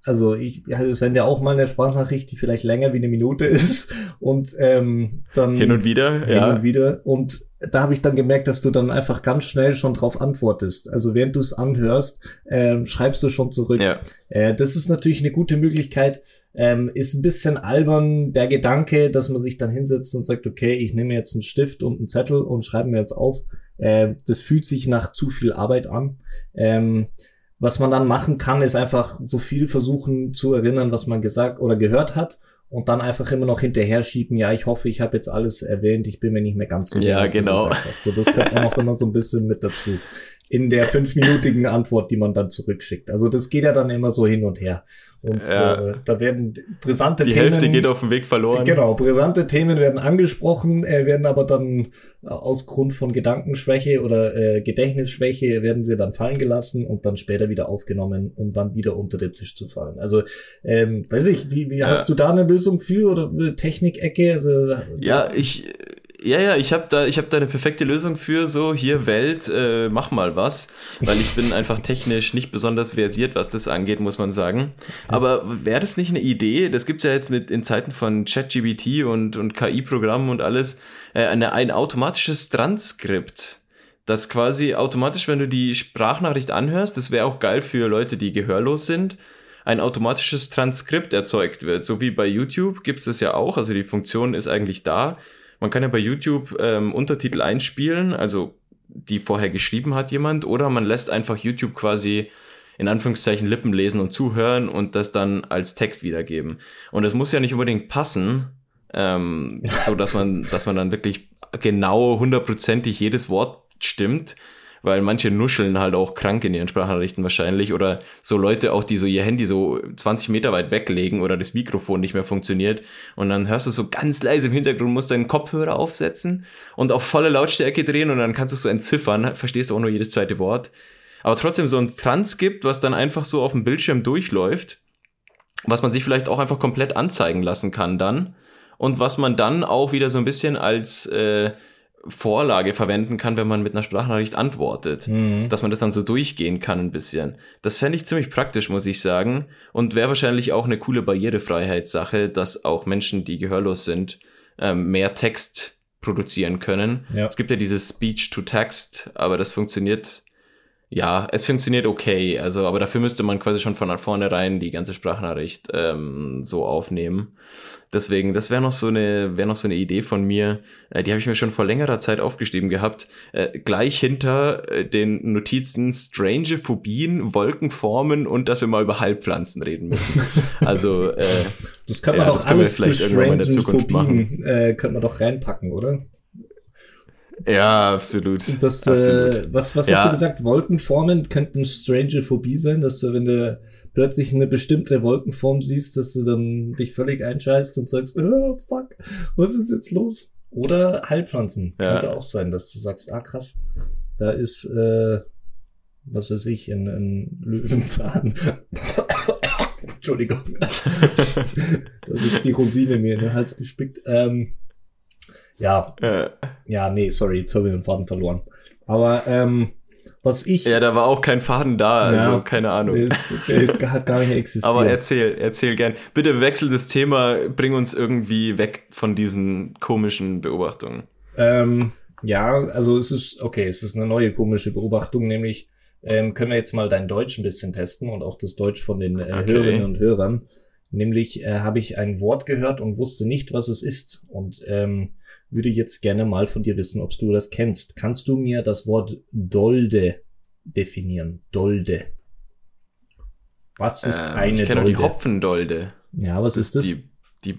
also ich sende ja auch mal eine Sprachnachricht, die vielleicht länger wie eine Minute (laughs) ist und ähm, dann hin und wieder, hin ja. und wieder und da habe ich dann gemerkt, dass du dann einfach ganz schnell schon drauf antwortest. Also während du es anhörst, äh, schreibst du schon zurück. Ja. Äh, das ist natürlich eine gute Möglichkeit. Ähm, ist ein bisschen albern der Gedanke, dass man sich dann hinsetzt und sagt, okay, ich nehme jetzt einen Stift und einen Zettel und schreibe mir jetzt auf. Äh, das fühlt sich nach zu viel Arbeit an. Ähm, was man dann machen kann, ist einfach so viel versuchen zu erinnern, was man gesagt oder gehört hat und dann einfach immer noch hinterher schieben, ja, ich hoffe, ich habe jetzt alles erwähnt, ich bin mir nicht mehr ganz sicher. Ja, genau. So, das kommt auch immer so ein bisschen mit dazu. In der fünfminütigen Antwort, die man dann zurückschickt. Also das geht ja dann immer so hin und her. Und ja. äh, da werden brisante Die Themen. Die Hälfte geht auf dem Weg verloren. Genau, brisante Themen werden angesprochen, äh, werden aber dann äh, aus Grund von Gedankenschwäche oder äh, Gedächtnisschwäche werden sie dann fallen gelassen und dann später wieder aufgenommen, um dann wieder unter den Tisch zu fallen. Also, ähm, weiß ich, wie, wie hast du da eine Lösung für oder Technikecke? Also, ja, ich ja, ja, ich habe da, ich habe da eine perfekte Lösung für so hier Welt, äh, mach mal was, weil ich bin einfach technisch nicht besonders versiert, was das angeht, muss man sagen. Aber wäre das nicht eine Idee? Das gibt's ja jetzt mit in Zeiten von ChatGPT und und KI-Programmen und alles äh, eine, ein automatisches Transkript, das quasi automatisch, wenn du die Sprachnachricht anhörst, das wäre auch geil für Leute, die gehörlos sind ein automatisches Transkript erzeugt wird. So wie bei YouTube gibt's das ja auch. Also die Funktion ist eigentlich da. Man kann ja bei YouTube ähm, Untertitel einspielen, also die vorher geschrieben hat jemand, oder man lässt einfach YouTube quasi in Anführungszeichen Lippen lesen und zuhören und das dann als Text wiedergeben. Und es muss ja nicht unbedingt passen, ähm, so dass man, dass man dann wirklich genau hundertprozentig jedes Wort stimmt, weil manche nuscheln halt auch krank in ihren Sprachnachrichten wahrscheinlich oder so Leute auch, die so ihr Handy so 20 Meter weit weglegen oder das Mikrofon nicht mehr funktioniert und dann hörst du so ganz leise im Hintergrund, musst deinen Kopfhörer aufsetzen und auf volle Lautstärke drehen und dann kannst du so entziffern, verstehst du auch nur jedes zweite Wort. Aber trotzdem so ein Transkript, was dann einfach so auf dem Bildschirm durchläuft, was man sich vielleicht auch einfach komplett anzeigen lassen kann dann und was man dann auch wieder so ein bisschen als äh, Vorlage verwenden kann, wenn man mit einer Sprachnachricht antwortet. Mhm. Dass man das dann so durchgehen kann ein bisschen. Das fände ich ziemlich praktisch, muss ich sagen. Und wäre wahrscheinlich auch eine coole Barrierefreiheitssache, dass auch Menschen, die gehörlos sind, ähm, mehr Text produzieren können. Ja. Es gibt ja dieses Speech-to-Text, aber das funktioniert ja, es funktioniert okay, also, aber dafür müsste man quasi schon von vornherein die ganze Sprachnachricht ähm, so aufnehmen. Deswegen, das wäre noch so eine, wäre noch so eine Idee von mir. Äh, die habe ich mir schon vor längerer Zeit aufgeschrieben gehabt. Äh, gleich hinter äh, den Notizen strange Phobien, Wolkenformen und dass wir mal über Heilpflanzen reden müssen. (laughs) Also äh, das kann man ja, doch alles zu strange Phobien, äh, könnte man doch reinpacken, oder? Ja, absolut. Das, äh, absolut. Äh, was was ja. hast du gesagt? Wolkenformen könnten strange Phobie sein, dass du, wenn du plötzlich eine bestimmte Wolkenform siehst, dass du dann dich völlig einscheißt und sagst, oh, fuck, was ist jetzt los? Oder Heilpflanzen. Ja. Könnte auch sein, dass du sagst, ah krass, da ist, äh, was weiß ich, ein, ein Löwenzahn. (coughs) Entschuldigung. (laughs) das ist die Rosine mir in den Hals gespickt. Ähm, ja. Äh. Ja, nee, sorry, jetzt habe ich den Faden verloren. Aber ähm, was ich. Ja, da war auch kein Faden da, also ja, keine Ahnung. Der, ist, der ist, hat gar nicht existiert. Aber erzähl, erzähl gern. Bitte wechsel das Thema, bring uns irgendwie weg von diesen komischen Beobachtungen. Ähm, ja, also es ist, okay, es ist eine neue komische Beobachtung, nämlich ähm, können wir jetzt mal dein Deutsch ein bisschen testen und auch das Deutsch von den äh, okay. Hörerinnen und Hörern. Nämlich äh, habe ich ein Wort gehört und wusste nicht, was es ist. Und ähm, würde jetzt gerne mal von dir wissen, ob du das kennst. Kannst du mir das Wort Dolde definieren? Dolde. Was ist ähm, eine ich kenne Dolde? die Hopfendolde. Ja, was ist das? Die, die,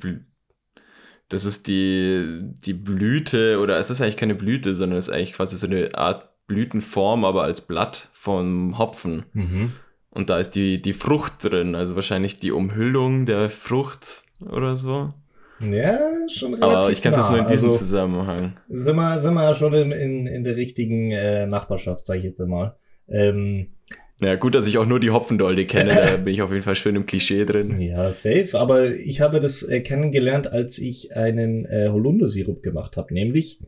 das ist die, die Blüte, oder es ist eigentlich keine Blüte, sondern es ist eigentlich quasi so eine Art Blütenform, aber als Blatt vom Hopfen. Mhm. Und da ist die, die Frucht drin, also wahrscheinlich die Umhüllung der Frucht oder so. Ja, schon relativ Aber ich kann es nur in diesem also, Zusammenhang. Sind wir, sind wir schon in, in, in der richtigen äh, Nachbarschaft, sage ich jetzt einmal. Ähm, ja, gut, dass ich auch nur die Hopfendolde kenne, da bin ich auf jeden Fall schön im Klischee drin. Ja, safe. Aber ich habe das äh, kennengelernt, als ich einen äh, Holundersirup gemacht habe. Nämlich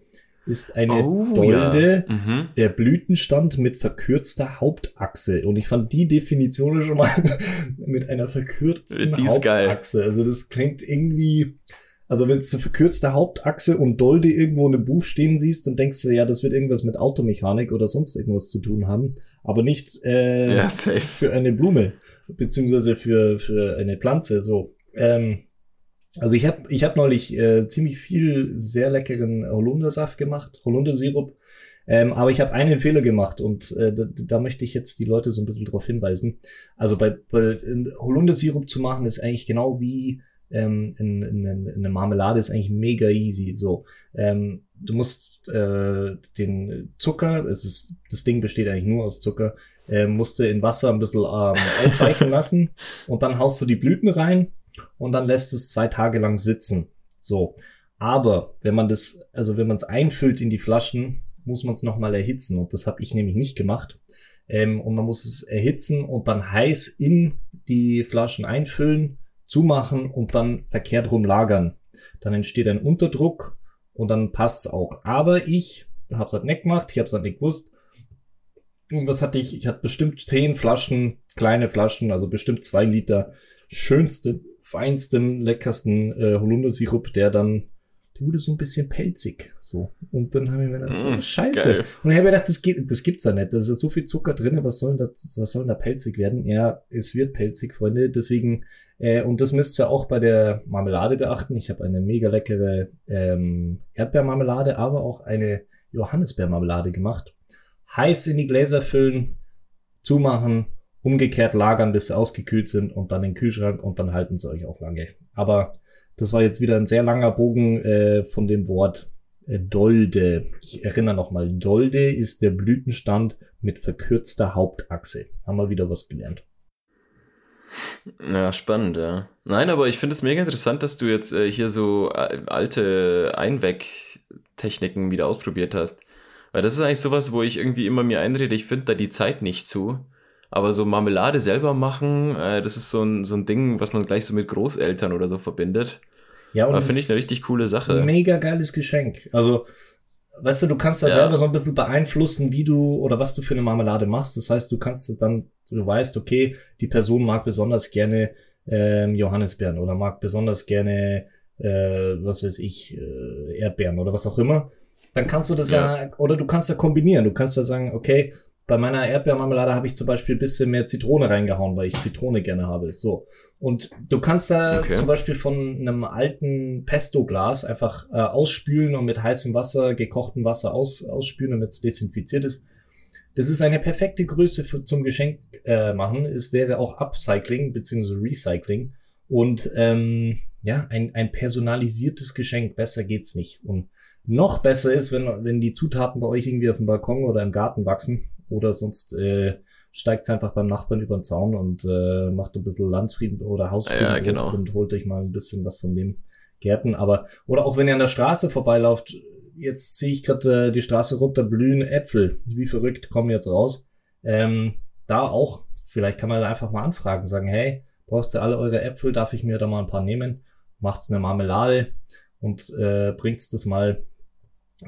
ist eine oh, Dolde ja. mhm. der Blütenstand mit verkürzter Hauptachse. Und ich fand die Definition schon mal (laughs) mit einer verkürzten Hauptachse. Also das klingt irgendwie, also wenn du verkürzte Hauptachse und Dolde irgendwo in einem Buch stehen siehst, dann denkst du, ja, das wird irgendwas mit Automechanik oder sonst irgendwas zu tun haben, aber nicht äh, ja, für eine Blume, beziehungsweise für, für eine Pflanze. So. Ähm, also ich habe ich hab neulich äh, ziemlich viel sehr leckeren Holundersaft gemacht, Holundersirup. Ähm, aber ich habe einen Fehler gemacht und äh, da, da möchte ich jetzt die Leute so ein bisschen drauf hinweisen. Also bei, bei Holundersirup zu machen ist eigentlich genau wie ähm, in, in, in eine Marmelade ist eigentlich mega easy. So, ähm, du musst äh, den Zucker, es ist, das Ding besteht eigentlich nur aus Zucker, äh, musst du in Wasser ein bisschen ähm, aufweichen (laughs) lassen und dann haust du die Blüten rein und dann lässt es zwei Tage lang sitzen. So. Aber wenn man das, also wenn man es einfüllt in die Flaschen, muss man es nochmal erhitzen. Und das habe ich nämlich nicht gemacht. Ähm, und man muss es erhitzen und dann heiß in die Flaschen einfüllen, zumachen und dann verkehrt rum lagern. Dann entsteht ein Unterdruck und dann passt's auch. Aber ich habe es halt nicht gemacht, ich habe es halt nicht gewusst. Und was hatte ich? Ich hatte bestimmt zehn Flaschen, kleine Flaschen, also bestimmt zwei Liter schönste feinsten, leckersten äh, Holundersirup, der dann, der wurde so ein bisschen pelzig. So. Und dann habe ich mir gedacht, mm, scheiße. Geil. Und ich habe mir gedacht, das, geht, das gibt's ja nicht. Da ist ja so viel Zucker drin, was soll da, was soll da pelzig werden? Ja, es wird pelzig, Freunde. Deswegen, äh, und das müsst ihr auch bei der Marmelade beachten. Ich habe eine mega leckere ähm, Erdbeermarmelade, aber auch eine Johannisbeermarmelade gemacht. Heiß in die Gläser füllen, zumachen umgekehrt lagern, bis sie ausgekühlt sind und dann in den Kühlschrank und dann halten sie euch auch lange. Aber das war jetzt wieder ein sehr langer Bogen äh, von dem Wort äh, Dolde. Ich erinnere nochmal, Dolde ist der Blütenstand mit verkürzter Hauptachse. Haben wir wieder was gelernt. Ja, spannend, ja. Nein, aber ich finde es mega interessant, dass du jetzt äh, hier so äh, alte Einweg-Techniken wieder ausprobiert hast. Weil das ist eigentlich sowas, wo ich irgendwie immer mir einrede, ich finde da die Zeit nicht zu. Aber so Marmelade selber machen, äh, das ist so ein, so ein Ding, was man gleich so mit Großeltern oder so verbindet. Ja, und finde ich eine richtig coole Sache. Mega geiles Geschenk. Also, weißt du, du kannst da ja. selber so ein bisschen beeinflussen, wie du oder was du für eine Marmelade machst. Das heißt, du kannst dann, du weißt, okay, die Person mag besonders gerne ähm, Johannisbeeren oder mag besonders gerne, äh, was weiß ich, äh, Erdbeeren oder was auch immer. Dann kannst du das ja. ja, oder du kannst ja kombinieren. Du kannst ja sagen, okay, bei meiner Erdbeermarmelade habe ich zum Beispiel ein bisschen mehr Zitrone reingehauen, weil ich Zitrone gerne habe. So. Und du kannst da okay. zum Beispiel von einem alten Pesto-Glas einfach äh, ausspülen und mit heißem Wasser, gekochtem Wasser aus, ausspülen, damit es desinfiziert ist. Das ist eine perfekte Größe für, zum Geschenk äh, machen. Es wäre auch Upcycling bzw. Recycling. Und ähm, ja, ein, ein personalisiertes Geschenk. Besser geht's nicht. Und noch besser ist, wenn, wenn die Zutaten bei euch irgendwie auf dem Balkon oder im Garten wachsen oder sonst äh, steigt einfach beim Nachbarn über den Zaun und äh, macht ein bisschen Landsfrieden oder Hausfrieden ja, genau. und holt euch mal ein bisschen was von dem Gärten. Aber, oder auch wenn ihr an der Straße vorbeilauft, jetzt ziehe ich gerade äh, die Straße runter, blühen Äpfel, wie verrückt, kommen jetzt raus. Ähm, da auch, vielleicht kann man da einfach mal anfragen, sagen, hey, braucht ihr alle eure Äpfel, darf ich mir da mal ein paar nehmen, macht's eine Marmelade und äh, bringt's das mal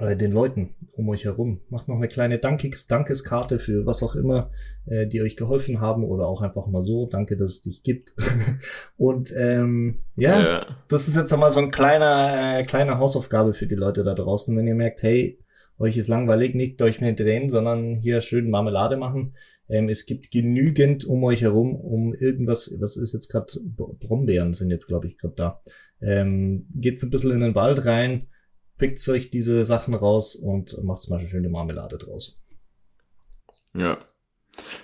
äh, den Leuten um euch herum. Macht noch eine kleine Dankes Dankeskarte für was auch immer, äh, die euch geholfen haben oder auch einfach mal so, danke, dass es dich gibt. (laughs) und ähm, ja, ja, das ist jetzt einmal so ein kleiner, äh, kleine Hausaufgabe für die Leute da draußen, wenn ihr merkt, hey, euch ist langweilig, nicht euch mehr drehen, sondern hier schön Marmelade machen. Ähm, es gibt genügend um euch herum, um irgendwas, was ist jetzt gerade, Brombeeren sind jetzt, glaube ich, gerade da. Ähm, geht's ein bisschen in den Wald rein, pickt euch diese Sachen raus und macht zum Beispiel schöne Marmelade draus. Ja.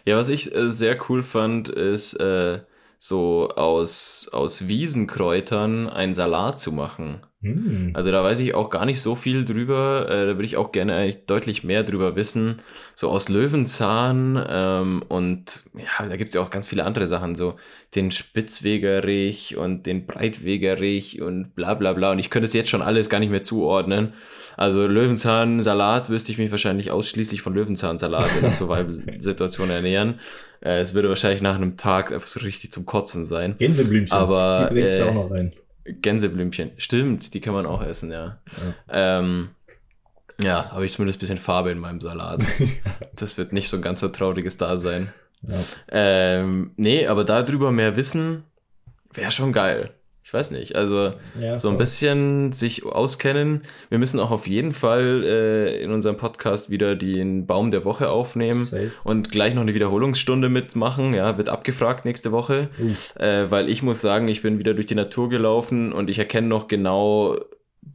Ja, was ich äh, sehr cool fand, ist äh, so aus, aus Wiesenkräutern einen Salat zu machen. Hm. Also da weiß ich auch gar nicht so viel drüber. Äh, da würde ich auch gerne eigentlich deutlich mehr drüber wissen. So aus Löwenzahn ähm, und ja, da gibt's ja auch ganz viele andere Sachen. So den Spitzwegerich und den Breitwegerich und bla bla bla. Und ich könnte es jetzt schon alles gar nicht mehr zuordnen. Also Löwenzahn-Salat wüsste ich mich wahrscheinlich ausschließlich von Löwenzahnsalat in der Survival-Situation (laughs) ernähren. Äh, es würde wahrscheinlich nach einem Tag einfach so richtig zum Kotzen sein. Gänseblümchen, Aber, die bringst du äh, auch noch rein. Gänseblümchen. Stimmt, die kann man auch essen, ja. Ja, ähm, ja habe ich zumindest ein bisschen Farbe in meinem Salat. (laughs) das wird nicht so ein ganz so trauriges Dasein. Ja. Ähm, nee, aber darüber mehr wissen wäre schon geil ich weiß nicht, also ja, so ein bisschen sich auskennen. Wir müssen auch auf jeden Fall äh, in unserem Podcast wieder den Baum der Woche aufnehmen Safe. und gleich noch eine Wiederholungsstunde mitmachen. Ja, wird abgefragt nächste Woche, äh, weil ich muss sagen, ich bin wieder durch die Natur gelaufen und ich erkenne noch genau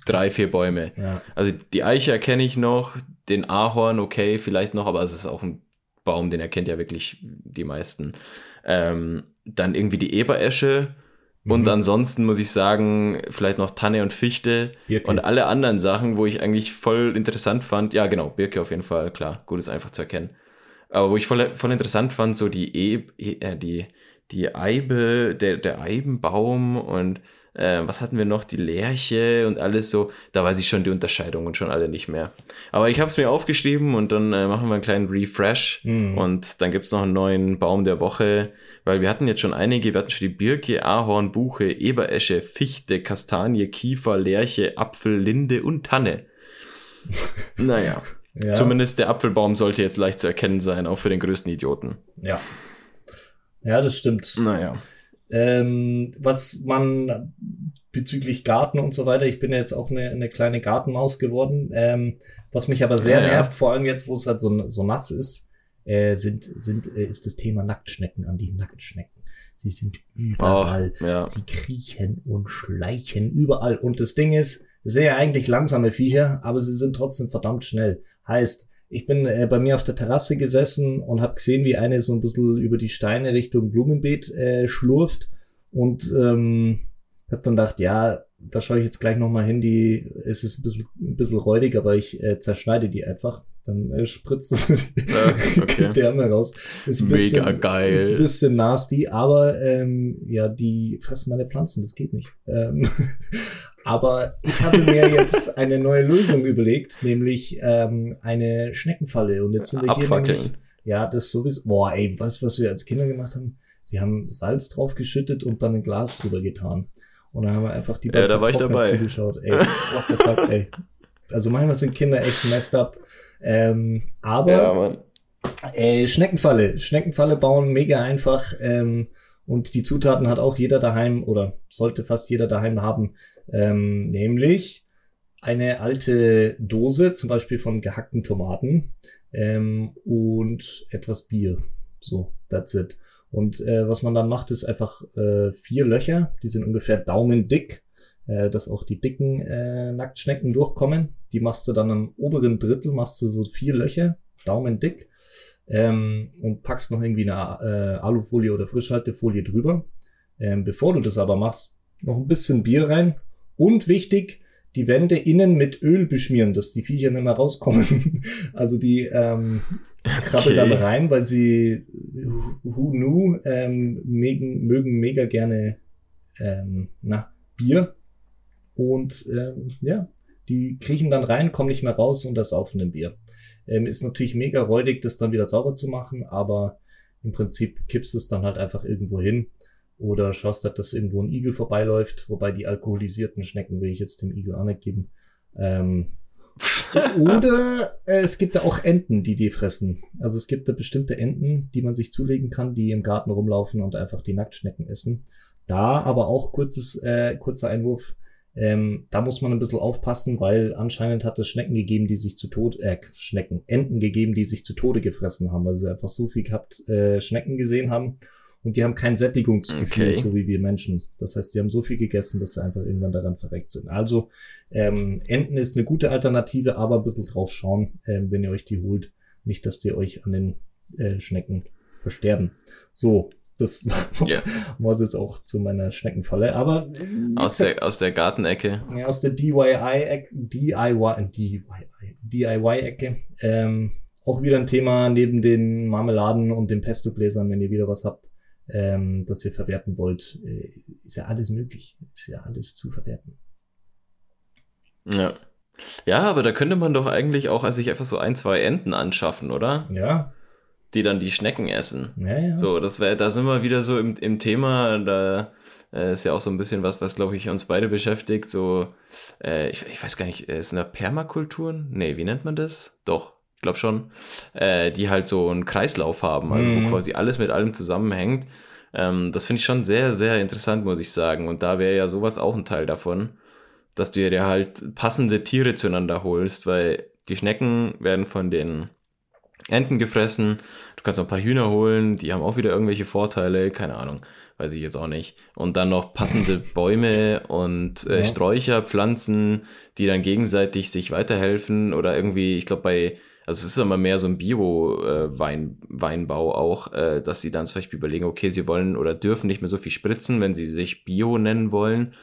drei, vier Bäume. Ja. Also die Eiche erkenne ich noch, den Ahorn okay, vielleicht noch, aber es ist auch ein Baum, den erkennt ja wirklich die meisten. Ähm, dann irgendwie die Eberesche und mhm. ansonsten muss ich sagen, vielleicht noch Tanne und Fichte Birke. und alle anderen Sachen, wo ich eigentlich voll interessant fand. Ja, genau, Birke auf jeden Fall, klar, gut ist einfach zu erkennen. Aber wo ich voll, voll interessant fand, so die, e, äh, die, die Eibe, der, der Eibenbaum und äh, was hatten wir noch, die Lerche und alles so, da weiß ich schon die Unterscheidung und schon alle nicht mehr. Aber ich habe es mir aufgeschrieben und dann äh, machen wir einen kleinen Refresh mhm. und dann gibt's noch einen neuen Baum der Woche, weil wir hatten jetzt schon einige, wir hatten schon die Birke, Ahorn, Buche, Eberesche, Fichte, Kastanie, Kiefer, Lerche, Apfel, Linde und Tanne. (laughs) naja. Ja. Zumindest der Apfelbaum sollte jetzt leicht zu erkennen sein, auch für den größten Idioten. Ja. Ja, das stimmt. Naja. Ähm, was man bezüglich Garten und so weiter, ich bin ja jetzt auch eine, eine kleine Gartenmaus geworden. Ähm, was mich aber sehr ja, nervt, ja. vor allem jetzt, wo es halt so, so nass ist, äh, sind, sind, äh, ist das Thema Nacktschnecken an die Nacktschnecken. Sie sind überall. Ach, ja. Sie kriechen und schleichen überall. Und das Ding ist, das sind ja eigentlich langsame Viecher, aber sie sind trotzdem verdammt schnell. Heißt, ich bin äh, bei mir auf der Terrasse gesessen und habe gesehen, wie eine so ein bisschen über die Steine Richtung Blumenbeet äh, schlurft und ähm, habe dann gedacht, ja, da schaue ich jetzt gleich nochmal hin, die, es ist ein bisschen, ein bisschen räudig, aber ich äh, zerschneide die einfach. Dann äh, spritzt es (laughs) ja, okay. die Därme raus. Ist ein bisschen, Mega geil. Ist ein bisschen nasty, aber ähm, ja, die fressen meine Pflanzen, das geht nicht. Ähm, (laughs) aber ich habe mir (laughs) jetzt eine neue Lösung überlegt, nämlich ähm, eine Schneckenfalle. Und jetzt sind wir hier nämlich, ja, das sowieso, boah, ey, was, was wir als Kinder gemacht haben, wir haben Salz drauf geschüttet und dann ein Glas drüber getan. Und dann haben wir einfach die ja, da war ich dabei. zugeschaut. Ey, what the fuck, ey. (laughs) Also manchmal sind Kinder echt messed up. Ähm, aber ja, Mann. Äh, Schneckenfalle. Schneckenfalle bauen mega einfach. Ähm, und die Zutaten hat auch jeder daheim oder sollte fast jeder daheim haben. Ähm, nämlich eine alte Dose, zum Beispiel von gehackten Tomaten ähm, und etwas Bier. So, that's it. Und äh, was man dann macht, ist einfach äh, vier Löcher, die sind ungefähr daumendick äh, dass auch die dicken äh, Nacktschnecken durchkommen. Die machst du dann am oberen Drittel, machst du so vier Löcher, Daumen dick, ähm, und packst noch irgendwie eine äh, Alufolie oder Frischhaltefolie drüber. Ähm, bevor du das aber machst, noch ein bisschen Bier rein. Und wichtig, die Wände innen mit Öl beschmieren, dass die Viecher nicht mehr rauskommen. (laughs) also die ähm, krabbeln okay. dann rein, weil sie who knew, ähm, mögen, mögen mega gerne ähm, na, Bier. Und ähm, ja, die kriechen dann rein, kommen nicht mehr raus und das saufen ein Bier. Ähm, ist natürlich mega räudig, das dann wieder sauber zu machen, aber im Prinzip kippst es dann halt einfach irgendwo hin. oder schaust halt, dass irgendwo ein Igel vorbeiläuft, wobei die alkoholisierten Schnecken will ich jetzt dem Igel auch nicht geben. Ähm, oder äh, es gibt da auch Enten, die die fressen. Also es gibt da bestimmte Enten, die man sich zulegen kann, die im Garten rumlaufen und einfach die Nacktschnecken essen. Da aber auch kurzes, äh, kurzer Einwurf. Ähm, da muss man ein bisschen aufpassen, weil anscheinend hat es Schnecken gegeben, die sich zu Tode, äh, Schnecken, Enten gegeben, die sich zu Tode gefressen haben, weil sie einfach so viel gehabt, äh, Schnecken gesehen haben und die haben kein Sättigungsgefühl, okay. so wie wir Menschen. Das heißt, die haben so viel gegessen, dass sie einfach irgendwann daran verreckt sind. Also ähm, Enten ist eine gute Alternative, aber ein bisschen drauf schauen, ähm, wenn ihr euch die holt. Nicht, dass die euch an den äh, Schnecken versterben. So, das yeah. (laughs) war jetzt auch zu meiner Schneckenfalle. Aber aus der aus der Gartenecke. Ja, aus der DIY DIY DIY DIY Ecke. Ähm, auch wieder ein Thema neben den Marmeladen und den Pesto-Gläsern, wenn ihr wieder was habt ähm, das ihr verwerten wollt, äh, ist ja alles möglich. Ist ja alles zu verwerten. Ja. Ja, aber da könnte man doch eigentlich auch sich einfach so ein, zwei Enten anschaffen, oder? Ja. Die dann die Schnecken essen. Ja, ja. So, das wäre, da sind wir wieder so im, im Thema, da äh, ist ja auch so ein bisschen was, was glaube ich uns beide beschäftigt. So, äh, ich, ich weiß gar nicht, ist eine Permakulturen? Nee, wie nennt man das? Doch glaube schon, äh, die halt so einen Kreislauf haben, also mhm. wo quasi alles mit allem zusammenhängt. Ähm, das finde ich schon sehr, sehr interessant, muss ich sagen. Und da wäre ja sowas auch ein Teil davon, dass du dir halt passende Tiere zueinander holst, weil die Schnecken werden von den Enten gefressen. Du kannst noch ein paar Hühner holen, die haben auch wieder irgendwelche Vorteile, keine Ahnung, weiß ich jetzt auch nicht. Und dann noch passende (laughs) Bäume und äh, ja. Sträucher, Pflanzen, die dann gegenseitig sich weiterhelfen oder irgendwie, ich glaube bei also es ist immer mehr so ein Bio-Weinbau äh, auch, äh, dass sie dann zum Beispiel überlegen, okay, sie wollen oder dürfen nicht mehr so viel spritzen, wenn sie sich Bio nennen wollen.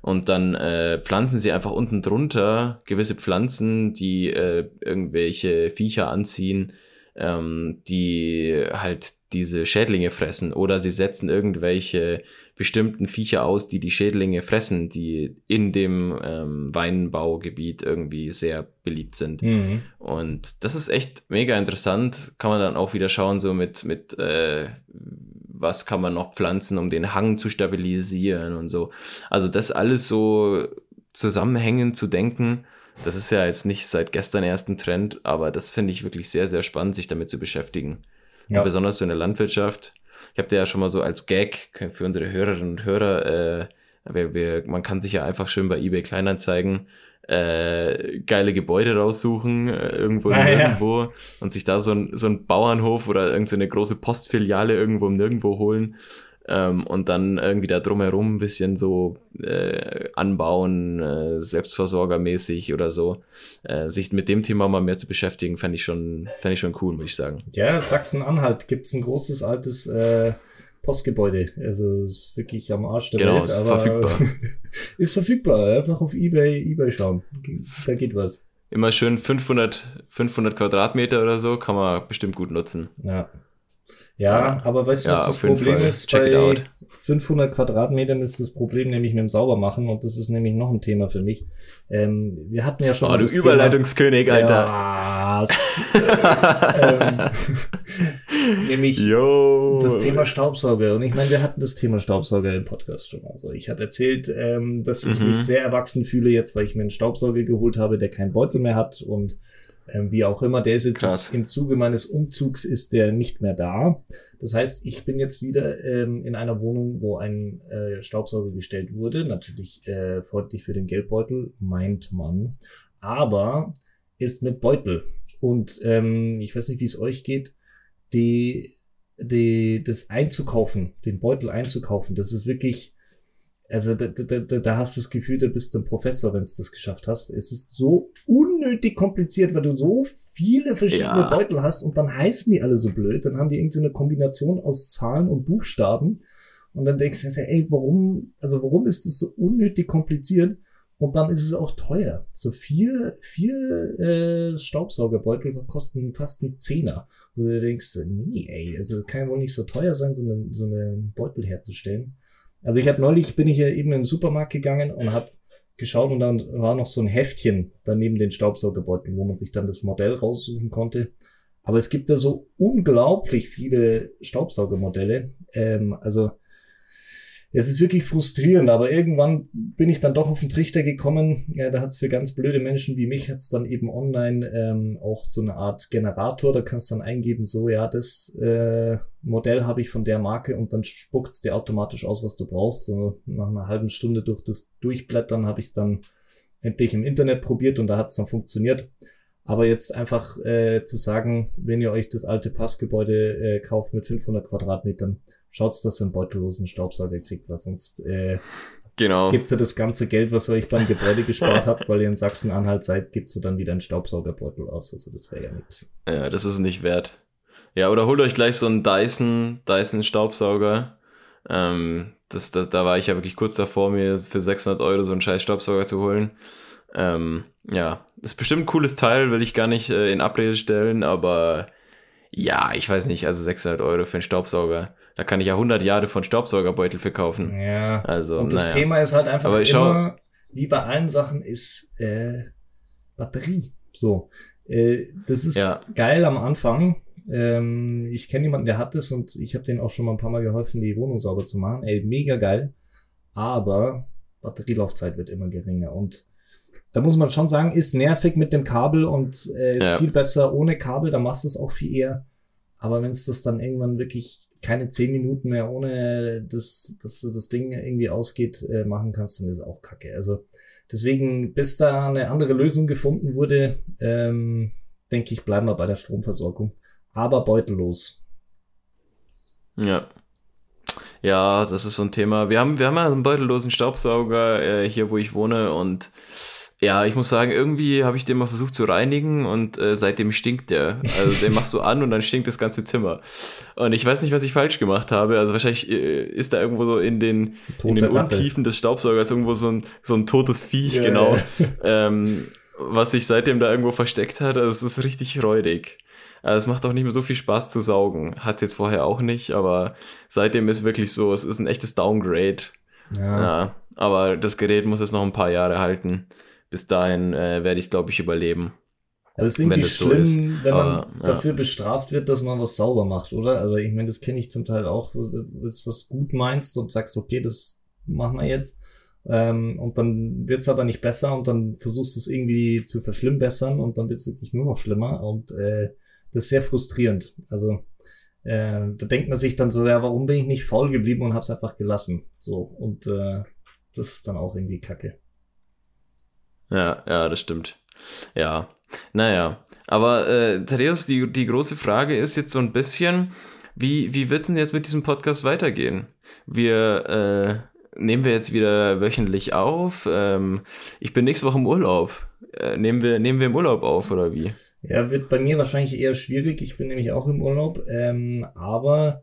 Und dann äh, pflanzen sie einfach unten drunter gewisse Pflanzen, die äh, irgendwelche Viecher anziehen, ähm, die halt diese Schädlinge fressen. Oder sie setzen irgendwelche bestimmten Viecher aus, die die Schädlinge fressen, die in dem ähm, Weinbaugebiet irgendwie sehr beliebt sind. Mhm. Und das ist echt mega interessant. Kann man dann auch wieder schauen, so mit, mit äh, was kann man noch pflanzen, um den Hang zu stabilisieren und so. Also das alles so zusammenhängend zu denken, das ist ja jetzt nicht seit gestern erst ein Trend, aber das finde ich wirklich sehr, sehr spannend, sich damit zu beschäftigen. Ja. Und besonders so in der Landwirtschaft ich habe dir ja schon mal so als Gag für unsere Hörerinnen und Hörer, äh, wir, wir, man kann sich ja einfach schön bei eBay Kleinanzeigen äh, geile Gebäude raussuchen, äh, irgendwo ah, nirgendwo ja. und sich da so ein, so ein Bauernhof oder irgendeine so große Postfiliale irgendwo nirgendwo holen ähm, und dann irgendwie da drumherum ein bisschen so äh, anbauen, äh, selbstversorgermäßig oder so. Äh, sich mit dem Thema mal mehr zu beschäftigen, fände ich schon, fände ich schon cool, muss ich sagen. Ja, Sachsen-Anhalt gibt's ein großes altes äh, Postgebäude. Also ist wirklich am Arsch der genau, Welt. Ist verfügbar. (laughs) ist verfügbar. Einfach auf eBay, eBay schauen. Da geht was. Immer schön 500, 500 Quadratmeter oder so, kann man bestimmt gut nutzen. Ja. Ja, aber weißt du, was das Problem Fall. ist? Check bei 500 Quadratmetern ist das Problem nämlich mit dem Saubermachen und das ist nämlich noch ein Thema für mich. Ähm, wir hatten ja schon. Oh, du Überleitungskönig, Thema, Alter. (laughs) Ähm, (laughs) nämlich Yo. das Thema Staubsauger. Und ich meine, wir hatten das Thema Staubsauger im Podcast schon. Also ich habe erzählt, ähm, dass ich mhm. mich sehr erwachsen fühle jetzt, weil ich mir einen Staubsauger geholt habe, der keinen Beutel mehr hat und ähm, wie auch immer, der ist jetzt Krass. im Zuge meines Umzugs ist der nicht mehr da. Das heißt, ich bin jetzt wieder ähm, in einer Wohnung, wo ein äh, Staubsauger gestellt wurde. Natürlich äh, freundlich für den Geldbeutel, meint man. Aber ist mit Beutel. Und ähm, ich weiß nicht, wie es euch geht. Die, die, das einzukaufen, den Beutel einzukaufen, das ist wirklich also da, da, da, da hast du das Gefühl, du bist ein Professor, wenn du das geschafft hast. Es ist so unnötig kompliziert, weil du so viele verschiedene ja. Beutel hast und dann heißen die alle so blöd. Dann haben die irgendeine Kombination aus Zahlen und Buchstaben. Und dann denkst du dir, ey, warum, also warum ist das so unnötig kompliziert? Und dann ist es auch teuer. So vier, vier äh, Staubsaugerbeutel kosten fast einen Zehner. Wo du denkst, nee, ey, also kann ja wohl nicht so teuer sein, so einen so eine Beutel herzustellen. Also ich habe neulich, bin ich ja eben im Supermarkt gegangen und habe geschaut und dann war noch so ein Heftchen daneben den Staubsaugerbeutel, wo man sich dann das Modell raussuchen konnte. Aber es gibt da so unglaublich viele Staubsaugermodelle. Ähm, also es ist wirklich frustrierend, aber irgendwann bin ich dann doch auf den Trichter gekommen. Ja, da hat es für ganz blöde Menschen wie mich hat's dann eben online ähm, auch so eine Art Generator. Da kannst du dann eingeben, so ja, das äh, Modell habe ich von der Marke und dann spuckt's dir automatisch aus, was du brauchst. So nach einer halben Stunde durch das Durchblättern habe ich dann endlich im Internet probiert und da hat's dann funktioniert. Aber jetzt einfach äh, zu sagen, wenn ihr euch das alte Passgebäude äh, kauft mit 500 Quadratmetern, schaut's, dass ihr einen beutellosen Staubsauger kriegt, weil sonst äh, genau. gibt's ja das ganze Geld, was ihr euch beim Gebäude gespart habt, weil ihr in Sachsen-Anhalt seid, gibt's ja dann wieder einen Staubsaugerbeutel aus. Also das wäre ja nichts. Ja, das ist nicht wert. Ja, oder holt euch gleich so einen Dyson, Dyson Staubsauger. Ähm, das, das, da war ich ja wirklich kurz davor, mir für 600 Euro so einen scheiß Staubsauger zu holen. Ähm, ja, das ist bestimmt ein cooles Teil, will ich gar nicht äh, in Abrede stellen, aber ja, ich weiß nicht, also 600 Euro für einen Staubsauger. Da kann ich ja 100 Jahre von Staubsaugerbeutel verkaufen. Ja. Also, und das naja. Thema ist halt einfach Aber immer, wie bei allen Sachen, ist äh, Batterie. So. Äh, das ist ja. geil am Anfang. Ähm, ich kenne jemanden, der hat das und ich habe den auch schon mal ein paar Mal geholfen, die Wohnung sauber zu machen. Ey, mega geil. Aber Batterielaufzeit wird immer geringer und da muss man schon sagen, ist nervig mit dem Kabel und äh, ist ja. viel besser ohne Kabel, da machst du es auch viel eher. Aber wenn es das dann irgendwann wirklich keine zehn Minuten mehr ohne das, dass du das Ding irgendwie ausgeht, äh, machen kannst, dann ist auch kacke. Also deswegen, bis da eine andere Lösung gefunden wurde, ähm, denke ich, bleiben wir bei der Stromversorgung. Aber beutellos. Ja. Ja, das ist so ein Thema. Wir haben, wir haben ja einen beutellosen Staubsauger äh, hier, wo ich wohne und ja, ich muss sagen, irgendwie habe ich den mal versucht zu reinigen und äh, seitdem stinkt der. Also den machst du an und dann stinkt das ganze Zimmer. Und ich weiß nicht, was ich falsch gemacht habe. Also wahrscheinlich äh, ist da irgendwo so in den, in den Untiefen des Staubsaugers irgendwo so ein, so ein totes Viech, ja, genau. Ähm, was sich seitdem da irgendwo versteckt hat. Also es ist richtig räudig. Also es macht auch nicht mehr so viel Spaß zu saugen. Hat es jetzt vorher auch nicht, aber seitdem ist wirklich so, es ist ein echtes Downgrade. Ja. ja. Aber das Gerät muss jetzt noch ein paar Jahre halten bis dahin äh, werde ich es, glaube ich, überleben. Aber es ist irgendwie schlimm, so ist. wenn man Aber, dafür ja. bestraft wird, dass man was sauber macht, oder? Also ich meine, das kenne ich zum Teil auch, wo du was gut meinst und sagst, okay, das machen wir jetzt. Ähm, und dann wird's aber nicht besser und dann versuchst du es irgendwie zu verschlimmbessern und dann wird's wirklich nur noch schlimmer und äh, das ist sehr frustrierend. Also äh, da denkt man sich dann so, ja, warum bin ich nicht faul geblieben und hab's einfach gelassen? So und äh, das ist dann auch irgendwie Kacke. Ja, ja, das stimmt. Ja, naja. Aber äh, Thaddeus, die, die große Frage ist jetzt so ein bisschen, wie, wie wird denn jetzt mit diesem Podcast weitergehen? Wir äh, nehmen wir jetzt wieder wöchentlich auf. Ähm, ich bin nächste Woche im Urlaub. Äh, nehmen, wir, nehmen wir im Urlaub auf oder wie? Ja, wird bei mir wahrscheinlich eher schwierig. Ich bin nämlich auch im Urlaub. Ähm, aber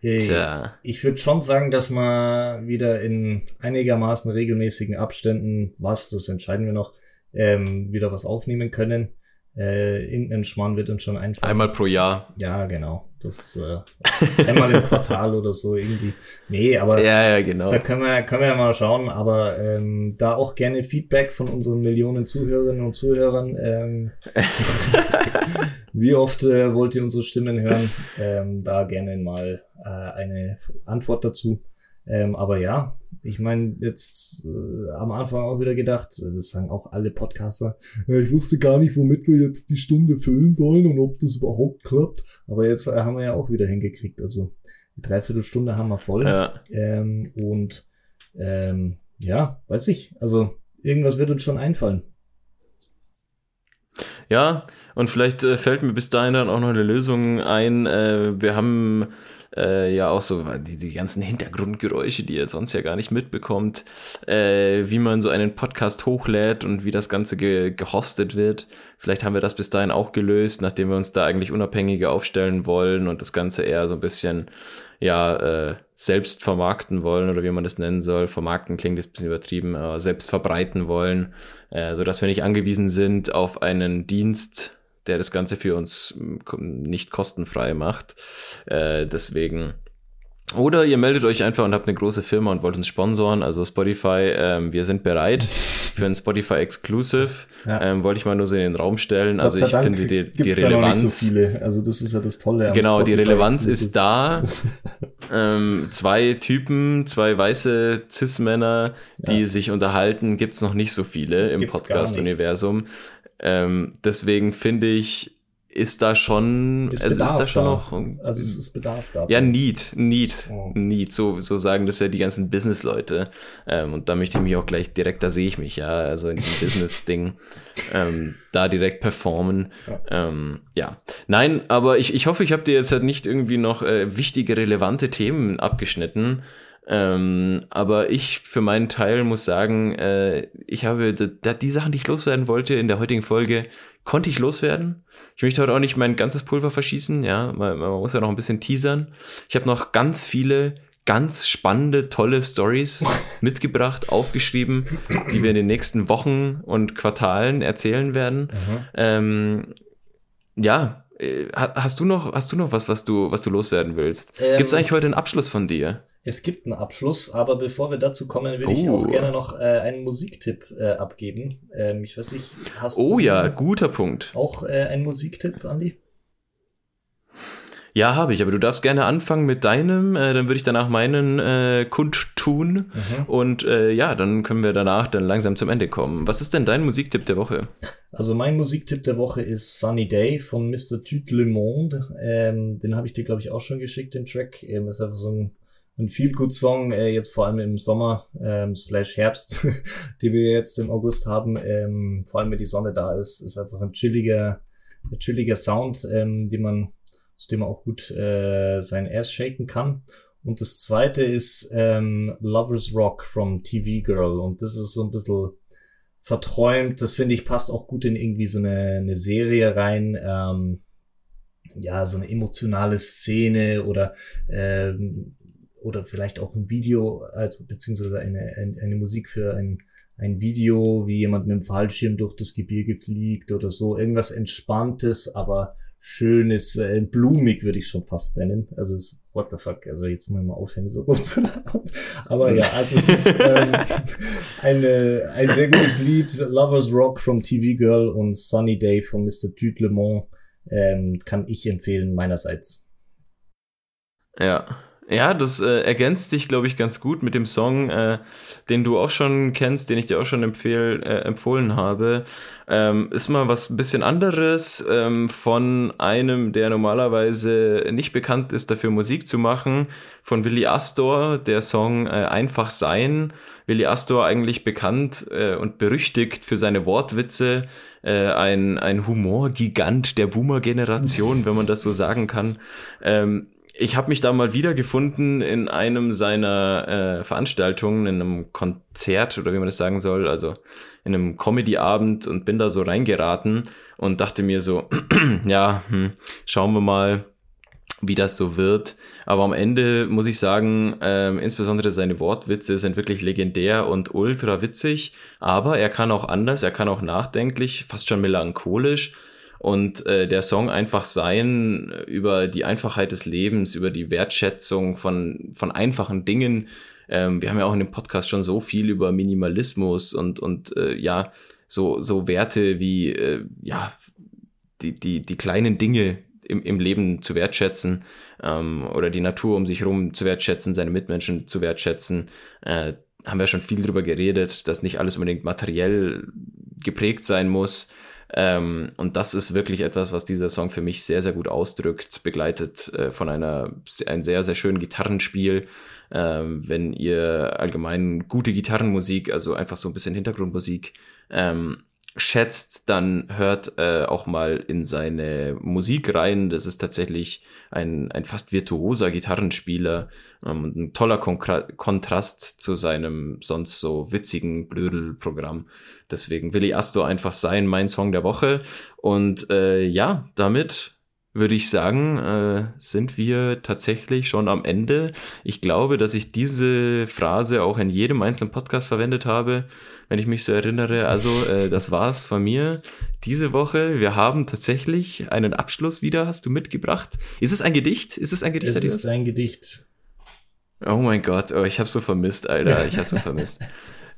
Tja. Ich würde schon sagen, dass man wieder in einigermaßen regelmäßigen Abständen, was, das entscheiden wir noch, ähm, wieder was aufnehmen können. Äh, irgendein Schmarrn wird uns schon einfallen. Einmal pro Jahr. Ja, genau. Das äh, (laughs) einmal im Quartal oder so irgendwie. Nee, aber ja, ja, genau. da können wir, können wir ja mal schauen. Aber ähm, da auch gerne Feedback von unseren Millionen Zuhörerinnen und Zuhörern. Ähm, (laughs) wie oft äh, wollt ihr unsere Stimmen hören? (laughs) Ähm, da gerne mal äh, eine Antwort dazu. Ähm, aber ja, ich meine, jetzt äh, am Anfang auch wieder gedacht, das sagen auch alle Podcaster, äh, ich wusste gar nicht, womit wir jetzt die Stunde füllen sollen und ob das überhaupt klappt. Aber jetzt äh, haben wir ja auch wieder hingekriegt. Also die Dreiviertelstunde haben wir voll. Ja. Ähm, und ähm, ja, weiß ich. Also irgendwas wird uns schon einfallen. Ja, und vielleicht äh, fällt mir bis dahin dann auch noch eine Lösung ein. Äh, wir haben äh, ja auch so die, die ganzen Hintergrundgeräusche, die ihr sonst ja gar nicht mitbekommt, äh, wie man so einen Podcast hochlädt und wie das Ganze ge gehostet wird. Vielleicht haben wir das bis dahin auch gelöst, nachdem wir uns da eigentlich unabhängiger aufstellen wollen und das Ganze eher so ein bisschen ja äh, selbst vermarkten wollen oder wie man das nennen soll. Vermarkten klingt jetzt ein bisschen übertrieben, aber selbst verbreiten wollen, äh, so dass wir nicht angewiesen sind auf einen Dienst, der das Ganze für uns mm, nicht kostenfrei macht. Äh, deswegen. Oder ihr meldet euch einfach und habt eine große Firma und wollt uns sponsoren, also Spotify, ähm, wir sind bereit. für ein Spotify Exclusive. Ja. Ähm, wollte ich mal nur so in den Raum stellen. also ich Dank finde die, die Relevanz. Ja so viele. Also das ist ja das Tolle. genau, Spotify die Relevanz ist da. (laughs) ähm, zwei Typen, zwei weiße Cis-Männer, die ja. sich unterhalten, gibt's noch nicht so viele im Podcast-Universum. Ähm, deswegen finde ich, ist da schon, ist, also ist da schon da. noch. Also es ist Bedarf da. Ja, Need, Need, oh. Need, so, so sagen das ja die ganzen Business-Leute. Ähm, und da möchte ich mich auch gleich direkt, da sehe ich mich, ja, also in diesem (laughs) Business-Ding, ähm, da direkt performen. Ja. Ähm, ja. Nein, aber ich, ich hoffe, ich habe dir jetzt halt nicht irgendwie noch äh, wichtige, relevante Themen abgeschnitten. Ähm, aber ich für meinen Teil muss sagen, äh, ich habe die Sachen, die ich loswerden wollte in der heutigen Folge, konnte ich loswerden. Ich möchte heute auch nicht mein ganzes Pulver verschießen, ja, man, man muss ja noch ein bisschen teasern. Ich habe noch ganz viele ganz spannende, tolle Stories (laughs) mitgebracht, aufgeschrieben, die wir in den nächsten Wochen und Quartalen erzählen werden. Ähm, ja, äh, hast du noch, hast du noch was, was du, was du loswerden willst? Ähm, Gibt es eigentlich heute einen Abschluss von dir? Es gibt einen Abschluss, aber bevor wir dazu kommen, würde oh. ich auch oh. gerne noch äh, einen Musiktipp äh, abgeben. Ähm, ich weiß nicht, hast oh, du. Oh ja, guter Punkt. Auch äh, einen Musiktipp, Andi? Ja, habe ich, aber du darfst gerne anfangen mit deinem, äh, dann würde ich danach meinen äh, kundtun mhm. und äh, ja, dann können wir danach dann langsam zum Ende kommen. Was ist denn dein Musiktipp der Woche? Also mein Musiktipp der Woche ist Sunny Day von Mr. Tut Le Monde. Ähm, den habe ich dir, glaube ich, auch schon geschickt, den Track. Ähm, ist einfach so ein ein viel gut Song, äh, jetzt vor allem im Sommer ähm, slash Herbst, (laughs) die wir jetzt im August haben, ähm, vor allem wenn die Sonne da ist, ist einfach ein chilliger, ein chilliger Sound, ähm, die man, zu dem man auch gut äh, sein Ass shaken kann. Und das zweite ist ähm, Lovers Rock from TV Girl und das ist so ein bisschen verträumt. Das finde ich passt auch gut in irgendwie so eine, eine Serie rein. Ähm, ja, so eine emotionale Szene oder ähm, oder vielleicht auch ein Video, also beziehungsweise eine, eine, eine Musik für ein, ein Video, wie jemand mit dem Fallschirm durch das Gebirge fliegt oder so. Irgendwas Entspanntes, aber schönes, äh, blumig würde ich schon fast nennen. Also es, what the fuck, also jetzt muss ich mal aufhören, so (laughs) gut zu Aber ja, also es ist ähm, (laughs) eine, ein sehr gutes Lied, Lovers Rock from TV Girl und Sunny Day von Mr. Dude Le Mans ähm, kann ich empfehlen meinerseits. Ja, ja, das äh, ergänzt dich, glaube ich, ganz gut mit dem Song, äh, den du auch schon kennst, den ich dir auch schon empfehl, äh, empfohlen habe. Ähm, ist mal was ein bisschen anderes ähm, von einem, der normalerweise nicht bekannt ist, dafür Musik zu machen, von Willy Astor, der Song äh, Einfach Sein. Willy Astor eigentlich bekannt äh, und berüchtigt für seine Wortwitze, äh, ein, ein Humorgigant der Boomer-Generation, wenn man das so sagen kann. Ähm, ich habe mich da mal wiedergefunden in einem seiner äh, Veranstaltungen, in einem Konzert oder wie man das sagen soll, also in einem Comedy-Abend und bin da so reingeraten und dachte mir so, (clears throat) ja, hm, schauen wir mal, wie das so wird. Aber am Ende muss ich sagen, ähm, insbesondere seine Wortwitze sind wirklich legendär und ultra witzig. Aber er kann auch anders, er kann auch nachdenklich, fast schon melancholisch und äh, der Song einfach sein über die Einfachheit des Lebens, über die Wertschätzung von, von einfachen Dingen. Ähm, wir haben ja auch in dem Podcast schon so viel über Minimalismus und, und äh, ja, so, so Werte wie äh, ja, die, die, die kleinen Dinge im, im Leben zu wertschätzen ähm, oder die Natur um sich herum zu wertschätzen, seine Mitmenschen zu wertschätzen. Äh, haben wir schon viel drüber geredet, dass nicht alles unbedingt materiell geprägt sein muss. Ähm, und das ist wirklich etwas, was dieser Song für mich sehr, sehr gut ausdrückt, begleitet äh, von einer, ein sehr, sehr schönen Gitarrenspiel. Ähm, wenn ihr allgemein gute Gitarrenmusik, also einfach so ein bisschen Hintergrundmusik, ähm, schätzt, dann hört äh, auch mal in seine Musik rein. Das ist tatsächlich ein, ein fast virtuoser Gitarrenspieler ähm, ein toller Kon Kontrast zu seinem sonst so witzigen Blödel-Programm. Deswegen Willi Astor einfach sein, mein Song der Woche. Und äh, ja, damit würde ich sagen, äh, sind wir tatsächlich schon am Ende. Ich glaube, dass ich diese Phrase auch in jedem einzelnen Podcast verwendet habe, wenn ich mich so erinnere. Also, (laughs) äh, das war's von mir diese Woche. Wir haben tatsächlich einen Abschluss wieder, hast du mitgebracht. Ist es ein Gedicht? Ist es ein Gedicht? Es ist ein Gedicht. Oh mein Gott, oh, ich hab's so vermisst, Alter. Ich hab's so (laughs) vermisst.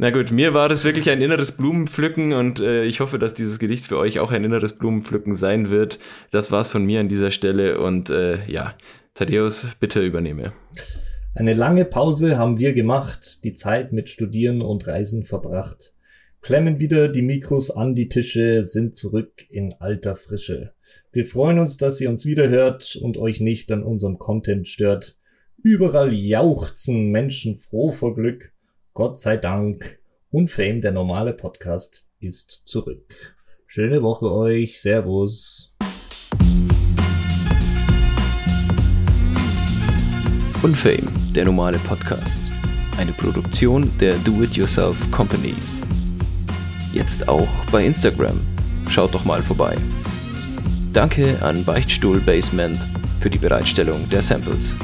Na gut, mir war das wirklich ein inneres Blumenpflücken und äh, ich hoffe, dass dieses Gedicht für euch auch ein inneres Blumenpflücken sein wird. Das war's von mir an dieser Stelle und äh, ja, Thaddeus, bitte übernehme. Eine lange Pause haben wir gemacht, die Zeit mit Studieren und Reisen verbracht. Klemmen wieder die Mikros an die Tische, sind zurück in alter Frische. Wir freuen uns, dass ihr uns wieder hört und euch nicht an unserem Content stört. Überall jauchzen Menschen froh vor Glück. Gott sei Dank. Unfame, der normale Podcast, ist zurück. Schöne Woche euch. Servus. Unfame, der normale Podcast. Eine Produktion der Do-It-Yourself Company. Jetzt auch bei Instagram. Schaut doch mal vorbei. Danke an Beichtstuhl Basement für die Bereitstellung der Samples.